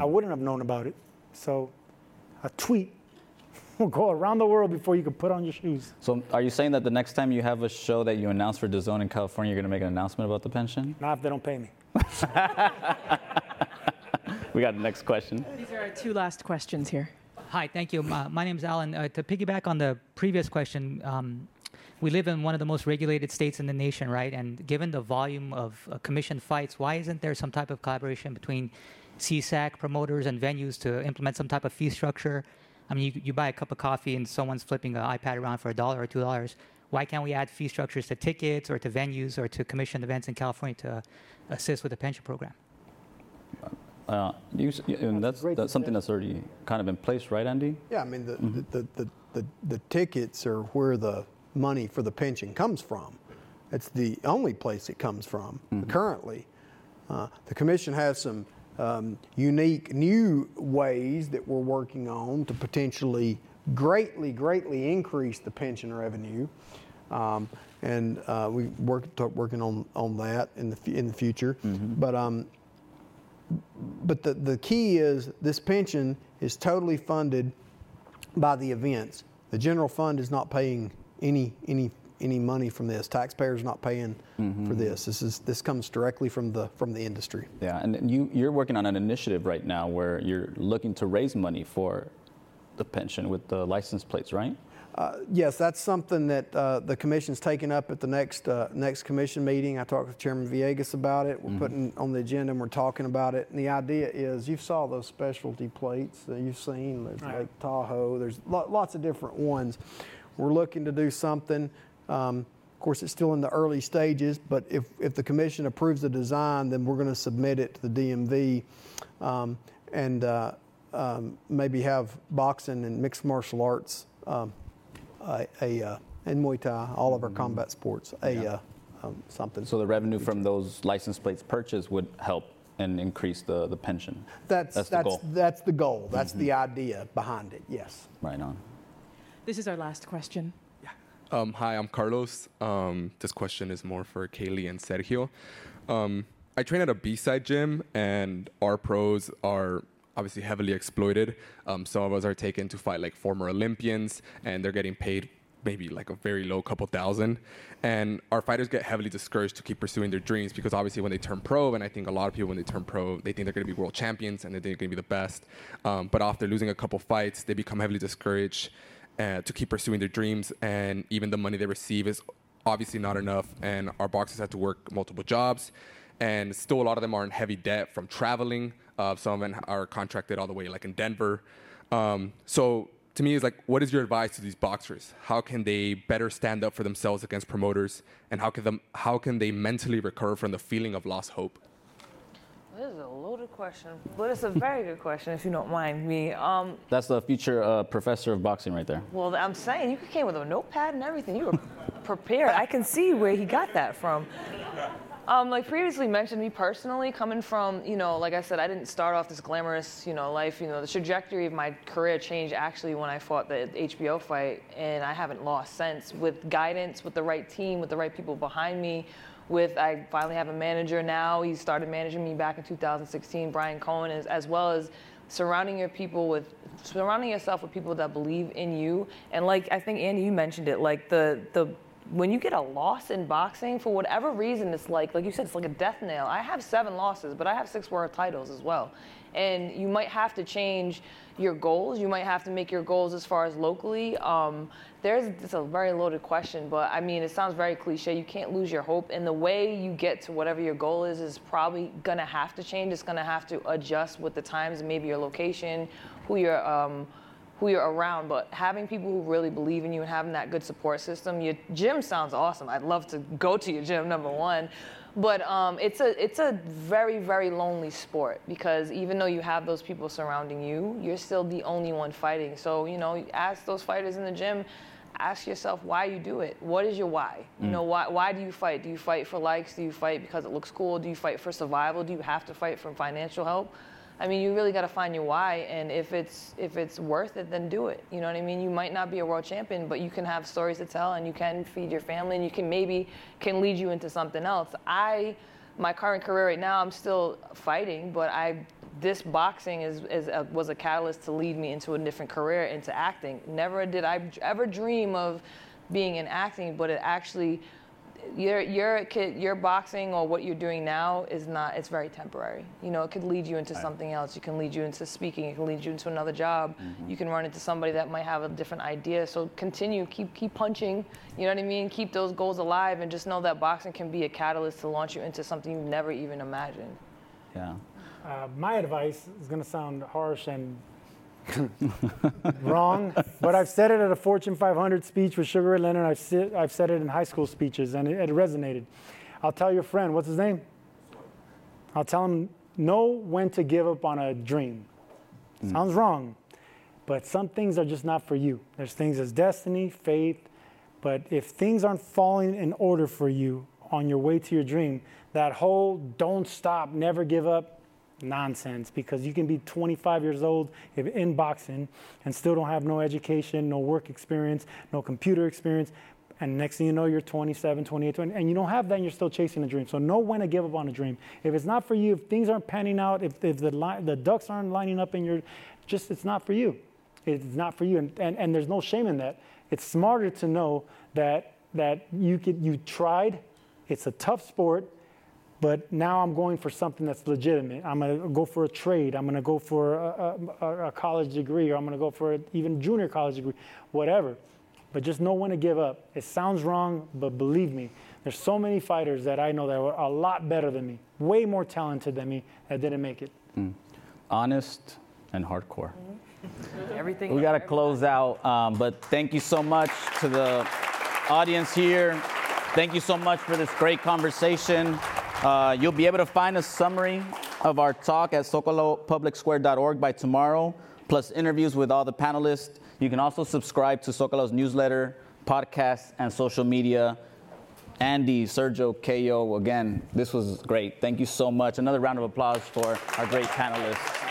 I wouldn't have known about it. So a tweet *laughs* will go around the world before you can put on your shoes. So are you saying that the next time you have a show that you announce for DAZN in California, you're going to make an announcement about the pension? Not if they don't pay me. *laughs* We got the next question. These are our two last questions here. Hi, thank you. My, my name is Alan. Uh, to piggyback on the previous question, um, we live in one of the most regulated states in the nation, right? And given the volume of uh, commission fights, why isn't there some type of collaboration between CSAC promoters and venues to implement some type of fee structure? I mean, you, you buy a cup of coffee and someone's flipping an iPad around for a dollar or two dollars. Why can't we add fee structures to tickets or to venues or to commissioned events in California to assist with the pension program? Uh, you, s- y- and that's, great that's something that's already kind of in place, right, Andy? Yeah, I mean, the, the, the, the, the tickets are where the money for the pension comes from. It's the only place it comes from currently. Uh, the commission has some um, unique new ways that we're working on to potentially greatly, greatly increase the pension revenue. Um, and uh, we work start working on, on that in the, in the future. But um, but the, the key is this pension is totally funded by the events. The general fund is not paying any any any money from this. Taxpayers are not paying for this. This is this comes directly from the from the industry. Yeah, and you, you're working on an initiative right now where you're looking to raise money for the pension with the license plates, right? Uh, yes, that's something that uh, the commission's taking up at the next uh, next commission meeting. I talked with Chairman Villegas about it. We're putting on the agenda and we're talking about it. And the idea is, you saw those specialty plates that you've seen. There's Right. Lake Tahoe. There's lo- lots of different ones. We're looking to do something. Um, of course, it's still in the early stages, but if, if the commission approves the design, then we're going to submit it to the DMV um, and uh, um, maybe have boxing and mixed martial arts, um, a, a uh, and Muay Thai, all of our combat sports, a uh, um, something. So the revenue from those license plates purchased would help and increase the, the pension. that's that's that's the goal. that's the goal. That's the idea behind it. Yes. Right on. This is our last question. Um, hi, I'm Carlos. Um, this question is more for Kali and Sergio. Um, I train at a B-side gym, and our pros are obviously heavily exploited. Um, some of us are taken to fight like former Olympians, and they're getting paid maybe like a very low couple thousand. And our fighters get heavily discouraged to keep pursuing their dreams because obviously when they turn pro, and I think a lot of people when they turn pro, they think they're going to be world champions and they think they're going to be the best. Um, but after losing a couple fights, they become heavily discouraged uh, to keep pursuing their dreams, and even the money they receive is obviously not enough. And our boxers have to work multiple jobs, and still a lot of them are in heavy debt from traveling. Uh, some of them are contracted all the way, like in Denver. Um, so to me, it's like, what is your advice to these boxers? How can they better stand up for themselves against promoters, and how can them how can they mentally recover from the feeling of lost hope? This is a loaded question, but it's a very good question if you don't mind me. Um, That's the future uh, professor of boxing right there. well, I'm saying you came with a notepad and everything. You were prepared. I can see where he got that from. Um, like previously mentioned, me personally, coming from, you know, like I said, I didn't start off this glamorous, you know, life. You know, the trajectory of my career changed actually when I fought the HBO fight, and I haven't lost since. With guidance, with the right team, with the right people behind me, with I finally have a manager now. He started managing me back in 2016, Brian Cohen, as, as well as surrounding your people with surrounding yourself with people that believe in you. And like I think Andy, you mentioned it, like the the when you get a loss in boxing, for whatever reason, it's like, like you said, it's like a death nail. I have seven losses, but I have six world titles as well. And you might have to change your goals. You might have to make your goals as far as locally. Um, there's it's a very loaded question, but I mean, it sounds very cliche. You can't lose your hope, and the way you get to whatever your goal is is probably gonna have to change. It's gonna have to adjust with the times, maybe your location, who you're. Um, who you're around, but having people who really believe in you and having that good support system. Your gym sounds awesome. I'd love to go to your gym, number one. But um, it's a it's a very very lonely sport because even though you have those people surrounding you, you're still the only one fighting. So you know, ask those fighters in the gym, ask yourself why you do it. What is your why? You know, why why do you fight? Do you fight for likes? Do you fight because it looks cool? Do you fight for survival? Do you have to fight for financial help? I mean, you really got to find your why, and if it's if it's worth it, then do it. You know what I mean? You might not be a world champion, but you can have stories to tell, and you can feed your family, and you can maybe can lead you into something else. I, my current career right now, I'm still fighting, but I this boxing is, is a, was a catalyst to lead me into a different career, into acting. Never did I ever dream of being in acting, but it actually your your kid your boxing or what you're doing now is not it's very temporary. You know it could lead you into something else. You can lead you into speaking. It can lead you into another job. You can run into somebody that might have a different idea. So continue keep keep punching. You know what i mean? Keep those goals alive and just know that boxing can be a catalyst to launch you into something you've never even imagined. Yeah. Uh, my advice is going to sound harsh and *laughs* wrong, but I've said it at a Fortune 500 speech with Sugar Ray Leonard. I've, sit, I've said it in high school speeches, and it, it resonated. I'll tell your friend, what's his name? I'll tell him, know when to give up on a dream. Hmm. Sounds wrong, but some things are just not for you. There's things as destiny, faith, but if things aren't falling in order for you on your way to your dream, that whole don't stop, never give up nonsense because you can be 25 years old in boxing and still don't have no education, no work experience, no computer experience. And next thing you know, you're 27, 28, 20, and you don't have that and you're still chasing a dream. So know when to give up on a dream. If it's not for you, if things aren't panning out, if, if the, li- the ducks aren't lining up in your, just it's not for you. It's not for you. And, and, and there's no shame in that. It's smarter to know that, that you, could, you tried, it's a tough sport, but now I'm going for something that's legitimate. I'm going to go for a trade. I'm going to go for a, a, a college degree, or I'm going to go for an even junior college degree, whatever. But just know when to give up. It sounds wrong, but believe me, there's so many fighters that I know that were a lot better than me, way more talented than me, that didn't make it. Honest and hardcore. *laughs* everything We got to close out, um, but thank you so much to the audience here. Thank you so much for this great conversation. Uh, you'll be able to find a summary of our talk at zocalopublicsquare.org by tomorrow, plus interviews with all the panelists. You can also subscribe to Zocalo's newsletter, podcast, and social media. Andy, Sergio, Ko, again, this was great. Thank you so much. Another round of applause for our great panelists.